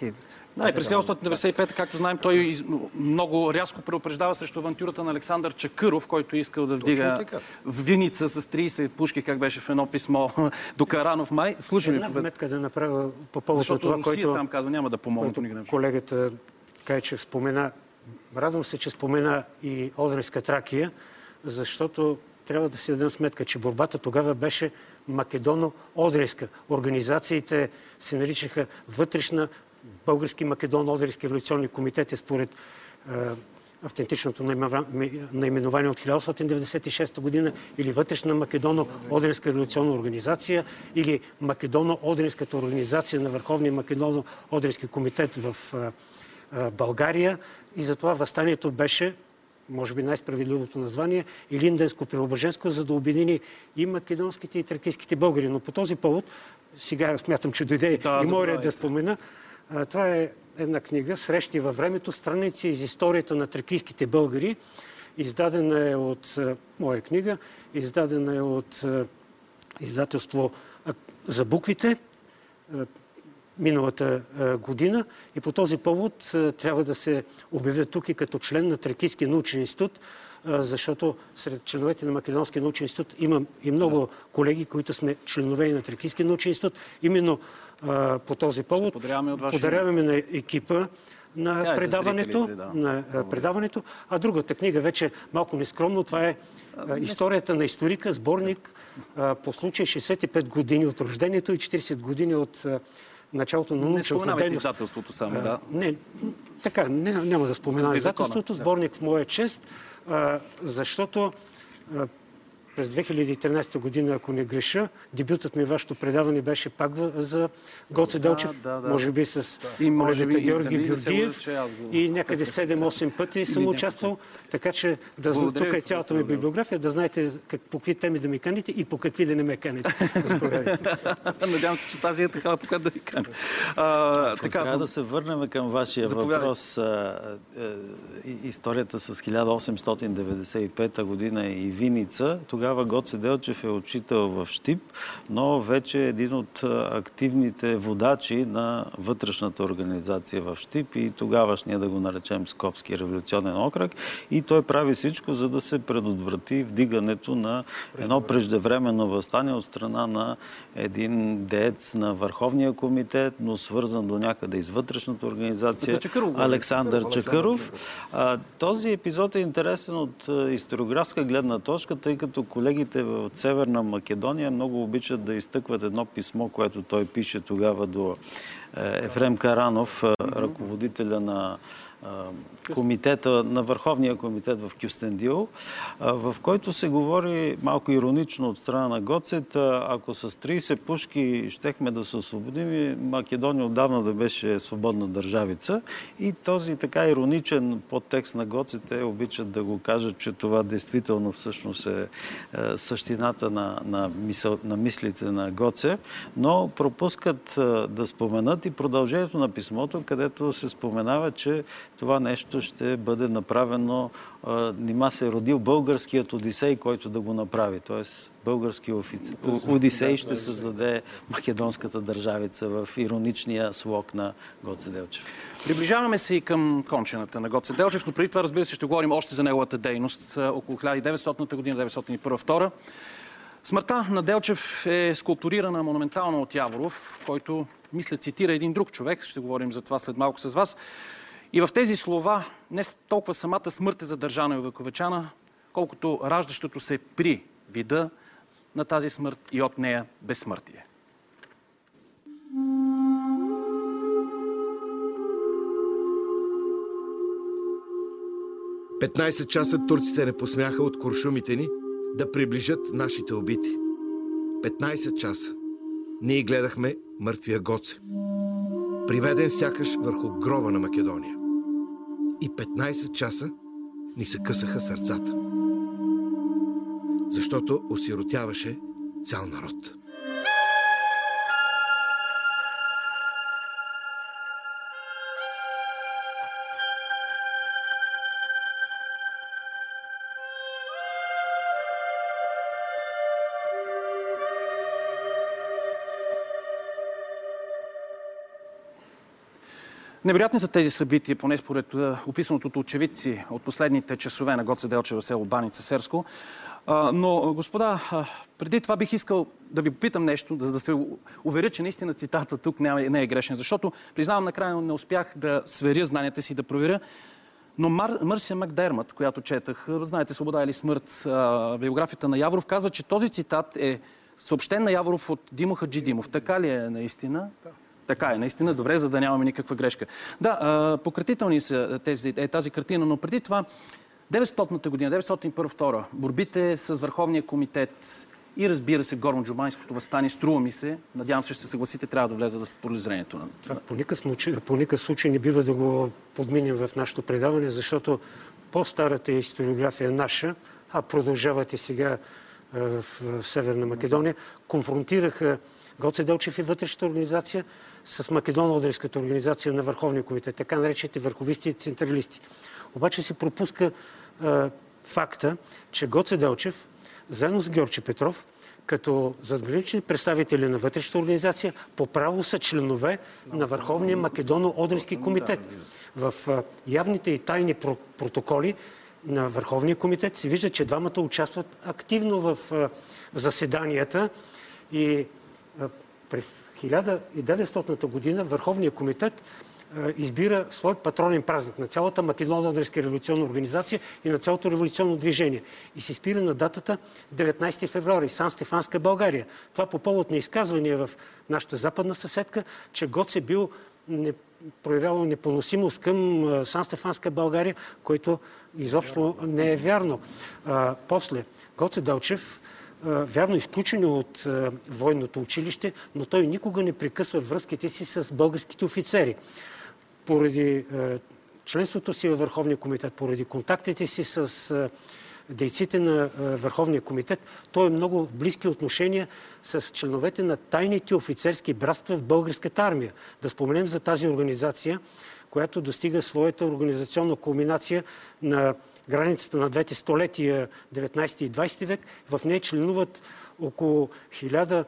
Speaker 3: Да, и през 1995, както знаем, той много рязко преупреждава срещу авантюрата на Александър Чакъров, който искал да вдига виница с 30 пушки, как беше в едно писмо (laughs) до Каранов май. Слушай
Speaker 4: Една ми. вметка да направя по повод
Speaker 3: Защото
Speaker 4: това,
Speaker 3: Русия
Speaker 4: който,
Speaker 3: там казва, няма да помогне.
Speaker 4: Колегата Кайчев спомена. Радвам се, че спомена и Одринска Тракия, защото трябва да си дадем сметка, че борбата тогава беше македоно-одрийска. Организациите се наричаха вътрешна български македоно-одрийски революционни комитети според автентичното наименование от 1896 година или Вътрешна Македоно-Одринска революционна организация или Македоно-Одринската организация на Върховния Македоно-Одрински комитет в България. И затова възстанието беше може би най-справедливото название, Илинденско-Преображенско, за да обедини и македонските и тракийските българи. Но по този повод, сега смятам, че дойде да, и моя да спомена, това е една книга «Срещи във времето. Страници из историята на тракийските българи». Издадена е от моя книга, издадена е от издателство за буквите миналата година. И по този повод трябва да се обявя тук и като член на Тракийския научен институт, защото сред членовете на Македонския научен институт имам и много колеги, които сме членове и на Тракийския научен институт. Именно по този повод подаряваме на екипа на предаването, да. на предаването. А другата книга вече малко нескромно, това е историята на историка, сборник по случай 65 години от рождението и 40 години от началото на научната
Speaker 3: дейност. Не издателството само, да.
Speaker 4: Не, така, не, няма да споменам издателството, сборник в моя чест, а, защото а, през 2013 година, ако не греша, дебютът ми вашето предаване беше пак за Гоце Делчев, да, да, може би с да. колегата Георги да Георгиев и някъде 7-8 пъти съм участвал, така че да, тук е цялата ми библиография, да знаете как, по какви теми да ме каните и по какви да не ме каните. (laughs)
Speaker 3: Надявам се, че тази е такава, по да ви каня.
Speaker 1: така, трябва да се върнем към вашия въпрос. А, а, историята с 1895 година и Виница. Тогава Гоце Делчев е учител в Штип, но вече е един от активните водачи на вътрешната организация в Штип и тогавашния, да го наречем, Скопски революционен окръг. И той прави всичко, за да се предотврати вдигането на едно преждевременно възстание от страна на един деец на Върховния комитет, но свързан до някъде из вътрешната организация. Александър Чакъров. Този епизод е интересен от историографска гледна точка, тъй като колегите от Северна Македония много обичат да изтъкват едно писмо, което той пише тогава до Ефрем Каранов, ръководителя на комитета, на Върховния комитет в Кюстендил, в който се говори малко иронично от страна на Гоцет, ако с 30 пушки щехме да се освободим, Македония отдавна да беше свободна държавица. И този така ироничен подтекст на Гоцет е обичат да го кажат, че това действително всъщност е, е същината на, на, мисъл, на мислите на Гоце, но пропускат да споменат и продължението на писмото, където се споменава, че това нещо ще бъде направено. Нима се е родил българският Одисей, който да го направи. Тоест български офици... Одисей ще създаде македонската държавица в ироничния слог на Гоце Делчев.
Speaker 3: Приближаваме се и към кончената на Гоце Делчев, но преди това, разбира се, ще говорим още за неговата дейност около 1900 година, 1901-1902. Смъртта на Делчев е скулптурирана монументално от Яворов, който, мисля, цитира един друг човек. Ще говорим за това след малко с вас. И в тези слова не толкова самата смърт е задържана и увековечана, колкото раждащото се при вида на тази смърт и от нея безсмъртие.
Speaker 2: Петнайсет часа турците не посмяха от куршумите ни да приближат нашите убити. 15 часа ние гледахме мъртвия Гоце. Приведен сякаш върху гроба на Македония и 15 часа ни се късаха сърцата. Защото осиротяваше цял народ.
Speaker 3: Невероятни са тези събития, поне според описаното от очевидци от последните часове на Гоце Делчева село Баница Серско. Но, господа, преди това бих искал да ви попитам нещо, за да се уверя, че наистина цитата тук не е грешен. Защото, признавам, накрая не успях да сверя знанията си, да проверя. Но Мар... Мърсия Макдермът, която четах, знаете, Свобода или смърт, биографията на Яворов, казва, че този цитат е съобщен на Яворов от Димо Хаджидимов. Така ли е наистина?
Speaker 5: Да.
Speaker 3: Така е, наистина добре, за да нямаме никаква грешка. Да, пократителни са тези, е, тази картина, но преди това 900-та година, 901-2, борбите с Върховния комитет и разбира се горно-джумайското възстание, струва ми се, надявам се ще се съгласите, трябва да влезе в полезрението на...
Speaker 4: Това по никакъв, по никакъв случай не бива да го подминем в нашето предаване, защото по-старата историография е наша, а продължавате сега в, в Северна Македония, конфронтираха Гоце Делчев и вътрешната организация с Македоно-Одриската организация на Върховния комитет, така наречените върховисти и централисти. Обаче се пропуска а, факта, че Гоце Делчев, заедно с Георги Петров, като задгранични представители на вътрешната организация, по право са членове на Върховния Македоно-Одрински комитет. В а, явните и тайни протоколи на Върховния комитет се вижда, че двамата участват активно в а, заседанията и през 1900 година Върховния комитет избира свой патронен празник на цялата Македонно-Одринска революционна организация и на цялото революционно движение. И се спира на датата 19 февруари, Сан Стефанска България. Това по повод на изказвания в нашата западна съседка, че Гоц е бил не, проявявал непоносимост към Сан Стефанска България, който изобщо не е вярно. А, после Гоце Далчев вярно изключен от военното училище, но той никога не прекъсва връзките си с българските офицери. Поради членството си във Върховния комитет, поради контактите си с дейците на Върховния комитет, той е много в близки отношения с членовете на тайните офицерски братства в българската армия. Да споменем за тази организация, която достига своята организационна кулминация на границата на двете столетия, 19 и 20 век. В нея членуват около 1000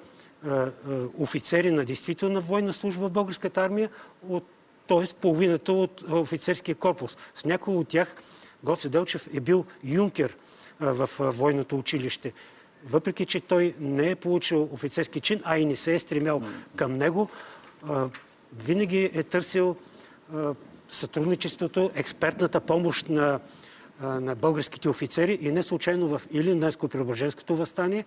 Speaker 4: офицери на действителна военна служба в българската армия, от, т.е. половината от офицерския корпус. С някои от тях Гоце Делчев е бил юнкер в военното училище. Въпреки, че той не е получил офицерски чин, а и не се е стремял към него, винаги е търсил сътрудничеството, експертната помощ на на българските офицери и не случайно в Илинденско-Преображенското възстание,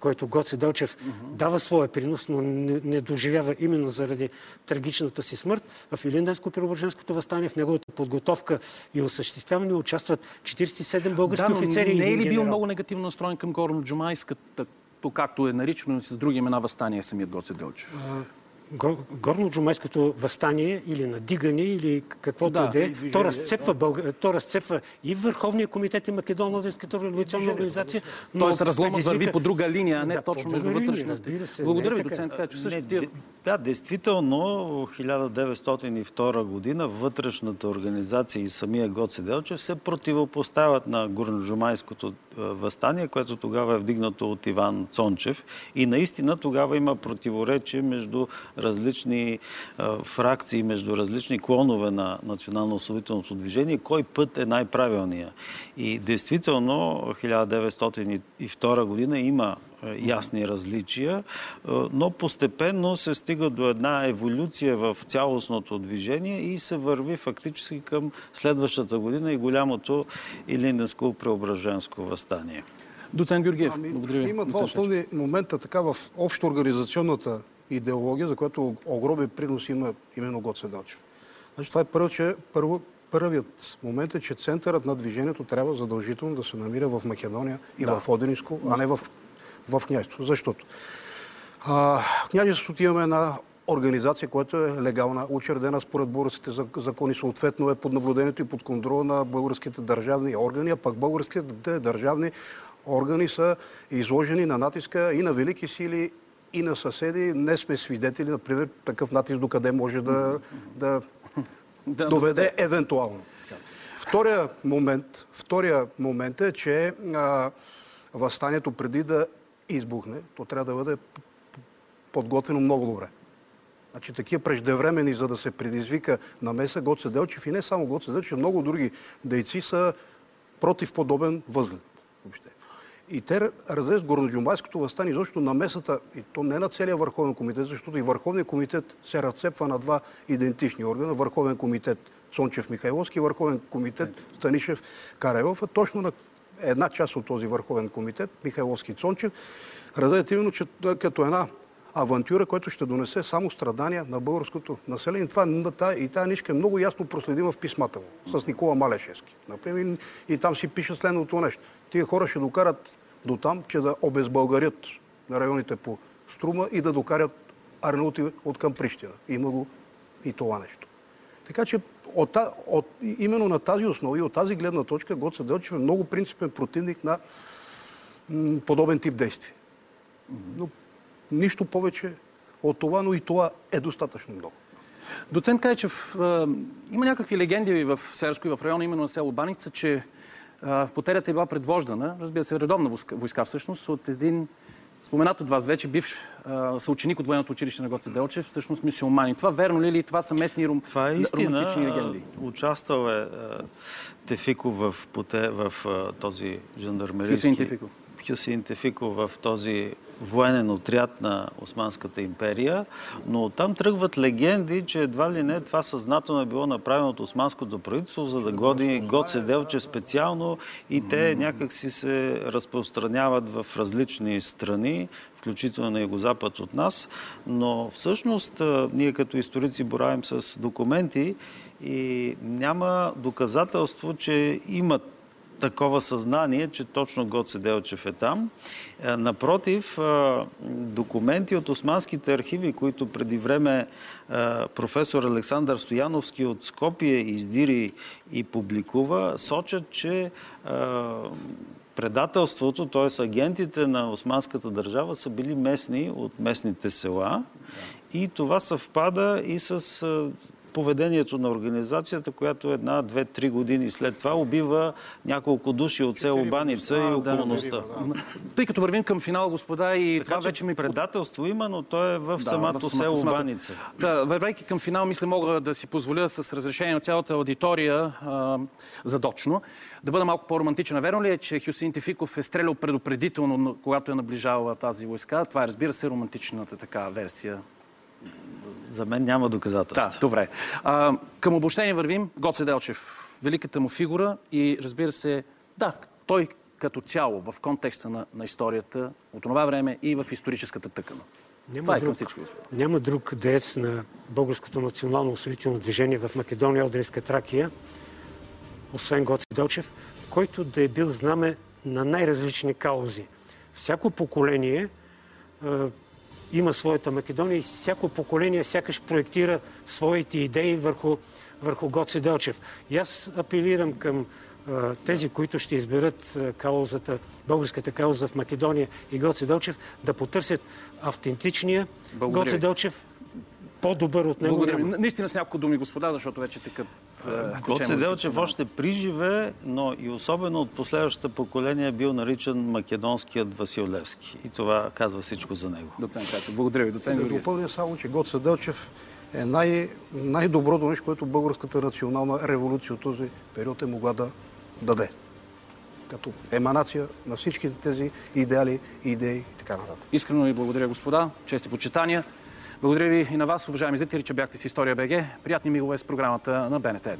Speaker 4: който Гоце Делчев дава своя принос, но не, не доживява именно заради трагичната си смърт. В Илинденско-Преображенското възстание, в неговата подготовка и осъществяване участват 47 български
Speaker 3: да,
Speaker 4: офицери.
Speaker 3: Не е ли бил много негативно настроен към Горно-Джумайската, както е наричано с други имена възстание самият Гоце Делчев?
Speaker 4: Горно-джумайското възстание или надигане или каквото да, да е, то разцепва, Бълг... то разцепва и Върховния комитет и Македонно-Одринската революционна организация.
Speaker 3: Но Тоест разломът предизвика... върви по друга линия, а не да, точно между вътрешности. Благодаря ви, доцент Качо. Също
Speaker 1: не, да, действително, 1902 година вътрешната организация и самия Гоце Делчев се противопоставят на горно-джумайското възстание, което тогава е вдигнато от Иван Цончев. И наистина тогава има противоречие между различни а, фракции, между различни клонове на национално-освободителното движение, кой път е най-правилният. И действително 1902 година има ясни различия, но постепенно се стига до една еволюция в цялостното движение и се върви фактически към следващата година и голямото Илинденско-преображенско възстание.
Speaker 3: Доцент Георгиев,
Speaker 5: ами, благодаря ви. Има два основни момента така в общо организационната идеология, за която огромен принос има именно Гоце Далчев. Значи, това е първо, че, първо, първият момент е, че центърът на движението трябва задължително да се намира в Македония и да. в Одениско, а не в, в княжеството. Защото а, княжеството имаме една организация, която е легална, учредена според българските закони, съответно е под наблюдението и под контрол на българските държавни органи, а пък българските държавни органи са изложени на натиска и на велики сили, и на съседи. Не сме свидетели, например, такъв натиск до къде може да, (laughs) да, да доведе евентуално. Втория момент, втория момент е, че а, възстанието преди да избухне, то трябва да бъде подготвено много добре. Значи такива преждевремени, за да се предизвика намеса Гоце Делчев и не само Гоце Делчев, много други дейци са против подобен възглед. Въобще. И те разрез Горноджумайското възстание, защото намесата, и то не на целия Върховен комитет, защото и Върховният комитет се разцепва на два идентични органа. Върховен комитет Сончев Михайловски и Върховен комитет Станишев Карайлов. А точно на една част от този Върховен комитет, Михайловски Цончев, разгледат именно, че като една авантюра, който ще донесе само страдания на българското население. Това, и тази нишка е много ясно проследима в писмата му с Никола Малешевски. Например, и там си пише следното нещо. Тия хора ще докарат до там, че да обезбългарят на районите по Струма и да докарат Арнаути от към Прищина. Има го и това нещо. Така че от, от, именно на тази основа и от тази гледна точка Гоце Делчев е много принципен противник на м, подобен тип действие. Но нищо повече от това, но и това е достатъчно много.
Speaker 3: Доцент Кайчев, има някакви легенди в Серско и в района, именно на село Баница, че потерята е била предвождана, разбира се, редовна войска всъщност, от един споменат от вас вече бивш съученик от военното училище на Гоце Делчев, всъщност мисиомани. Това верно ли или това са местни рум...
Speaker 1: това е истина. романтични легенди? Участвал е Тефиков в, в, в този жандармерийски...
Speaker 3: Хюсейн Тефиков.
Speaker 1: Хюсейн Тефиков в този военен отряд на Османската империя, но оттам тръгват легенди, че едва ли не това съзнателно е било направено от Османското правителство, за да годи Гоце Делче специално и те някак си се разпространяват в различни страни, включително на югозапад от нас, но всъщност ние като историци боравим с документи и няма доказателство, че имат такова съзнание, че точно Гоце Делчев е там. Е, напротив, е, документи от османските архиви, които преди време е, професор Александър Стояновски от Скопие издири и публикува, сочат, че предателството, т.е. агентите на османската държава са били местни от местните села. И това съвпада и с поведението на организацията, която една, две, три години след това убива няколко души от село Баница и околността. Да,
Speaker 3: Тъй като вървим към финал, господа, и
Speaker 1: така, това вече ми... Предателство има, но то е в да, самото в село самата... Баница.
Speaker 3: Да, вървайки към финал, мисля, мога да си позволя с разрешение от цялата аудитория а, задочно да бъда малко по-романтична. Верно ли е, че Хюсин Тификов е стрелял предупредително, когато е наближавала тази войска? Това е, разбира се, романтичната така версия
Speaker 1: за мен няма доказателства.
Speaker 3: Да, добре. А, към обобщение вървим. Гоце Делчев, великата му фигура и разбира се, да, той като цяло в контекста на, на историята от това време и в историческата тъкана. Няма това е друг, всички,
Speaker 4: Няма друг деец на Българското национално освободително движение в Македония, Одринска Тракия, освен Гоце Делчев, който да е бил знаме на най-различни каузи. Всяко поколение има своята Македония и всяко поколение сякаш проектира своите идеи върху, върху Гоце Делчев. И аз апелирам към а, тези, които ще изберат каузата, българската кауза в Македония и Гоце Делчев, да потърсят автентичния Благодаря. Гоце Делчев, по-добър от него.
Speaker 3: Благодаря. Няма. Наистина с няколко думи, господа, защото вече така
Speaker 1: Гоце Делчев още приживе, но и особено от последващото поколение е бил наричан македонският Васил Левски. И това казва всичко за него.
Speaker 3: Доцент Катев, благодаря ви. Доцент
Speaker 5: да допълня само, че Гоце Делчев е най- най-доброто нещо, което българската национална революция от този период е могла да даде. Като еманация на всичките тези идеали, идеи и така нататък.
Speaker 3: Искрено ви благодаря, господа. Чести почитания. Благодаря ви и на вас, уважаеми зрители, че бяхте с История БГ. Приятни мигове с програмата на БНТ 1.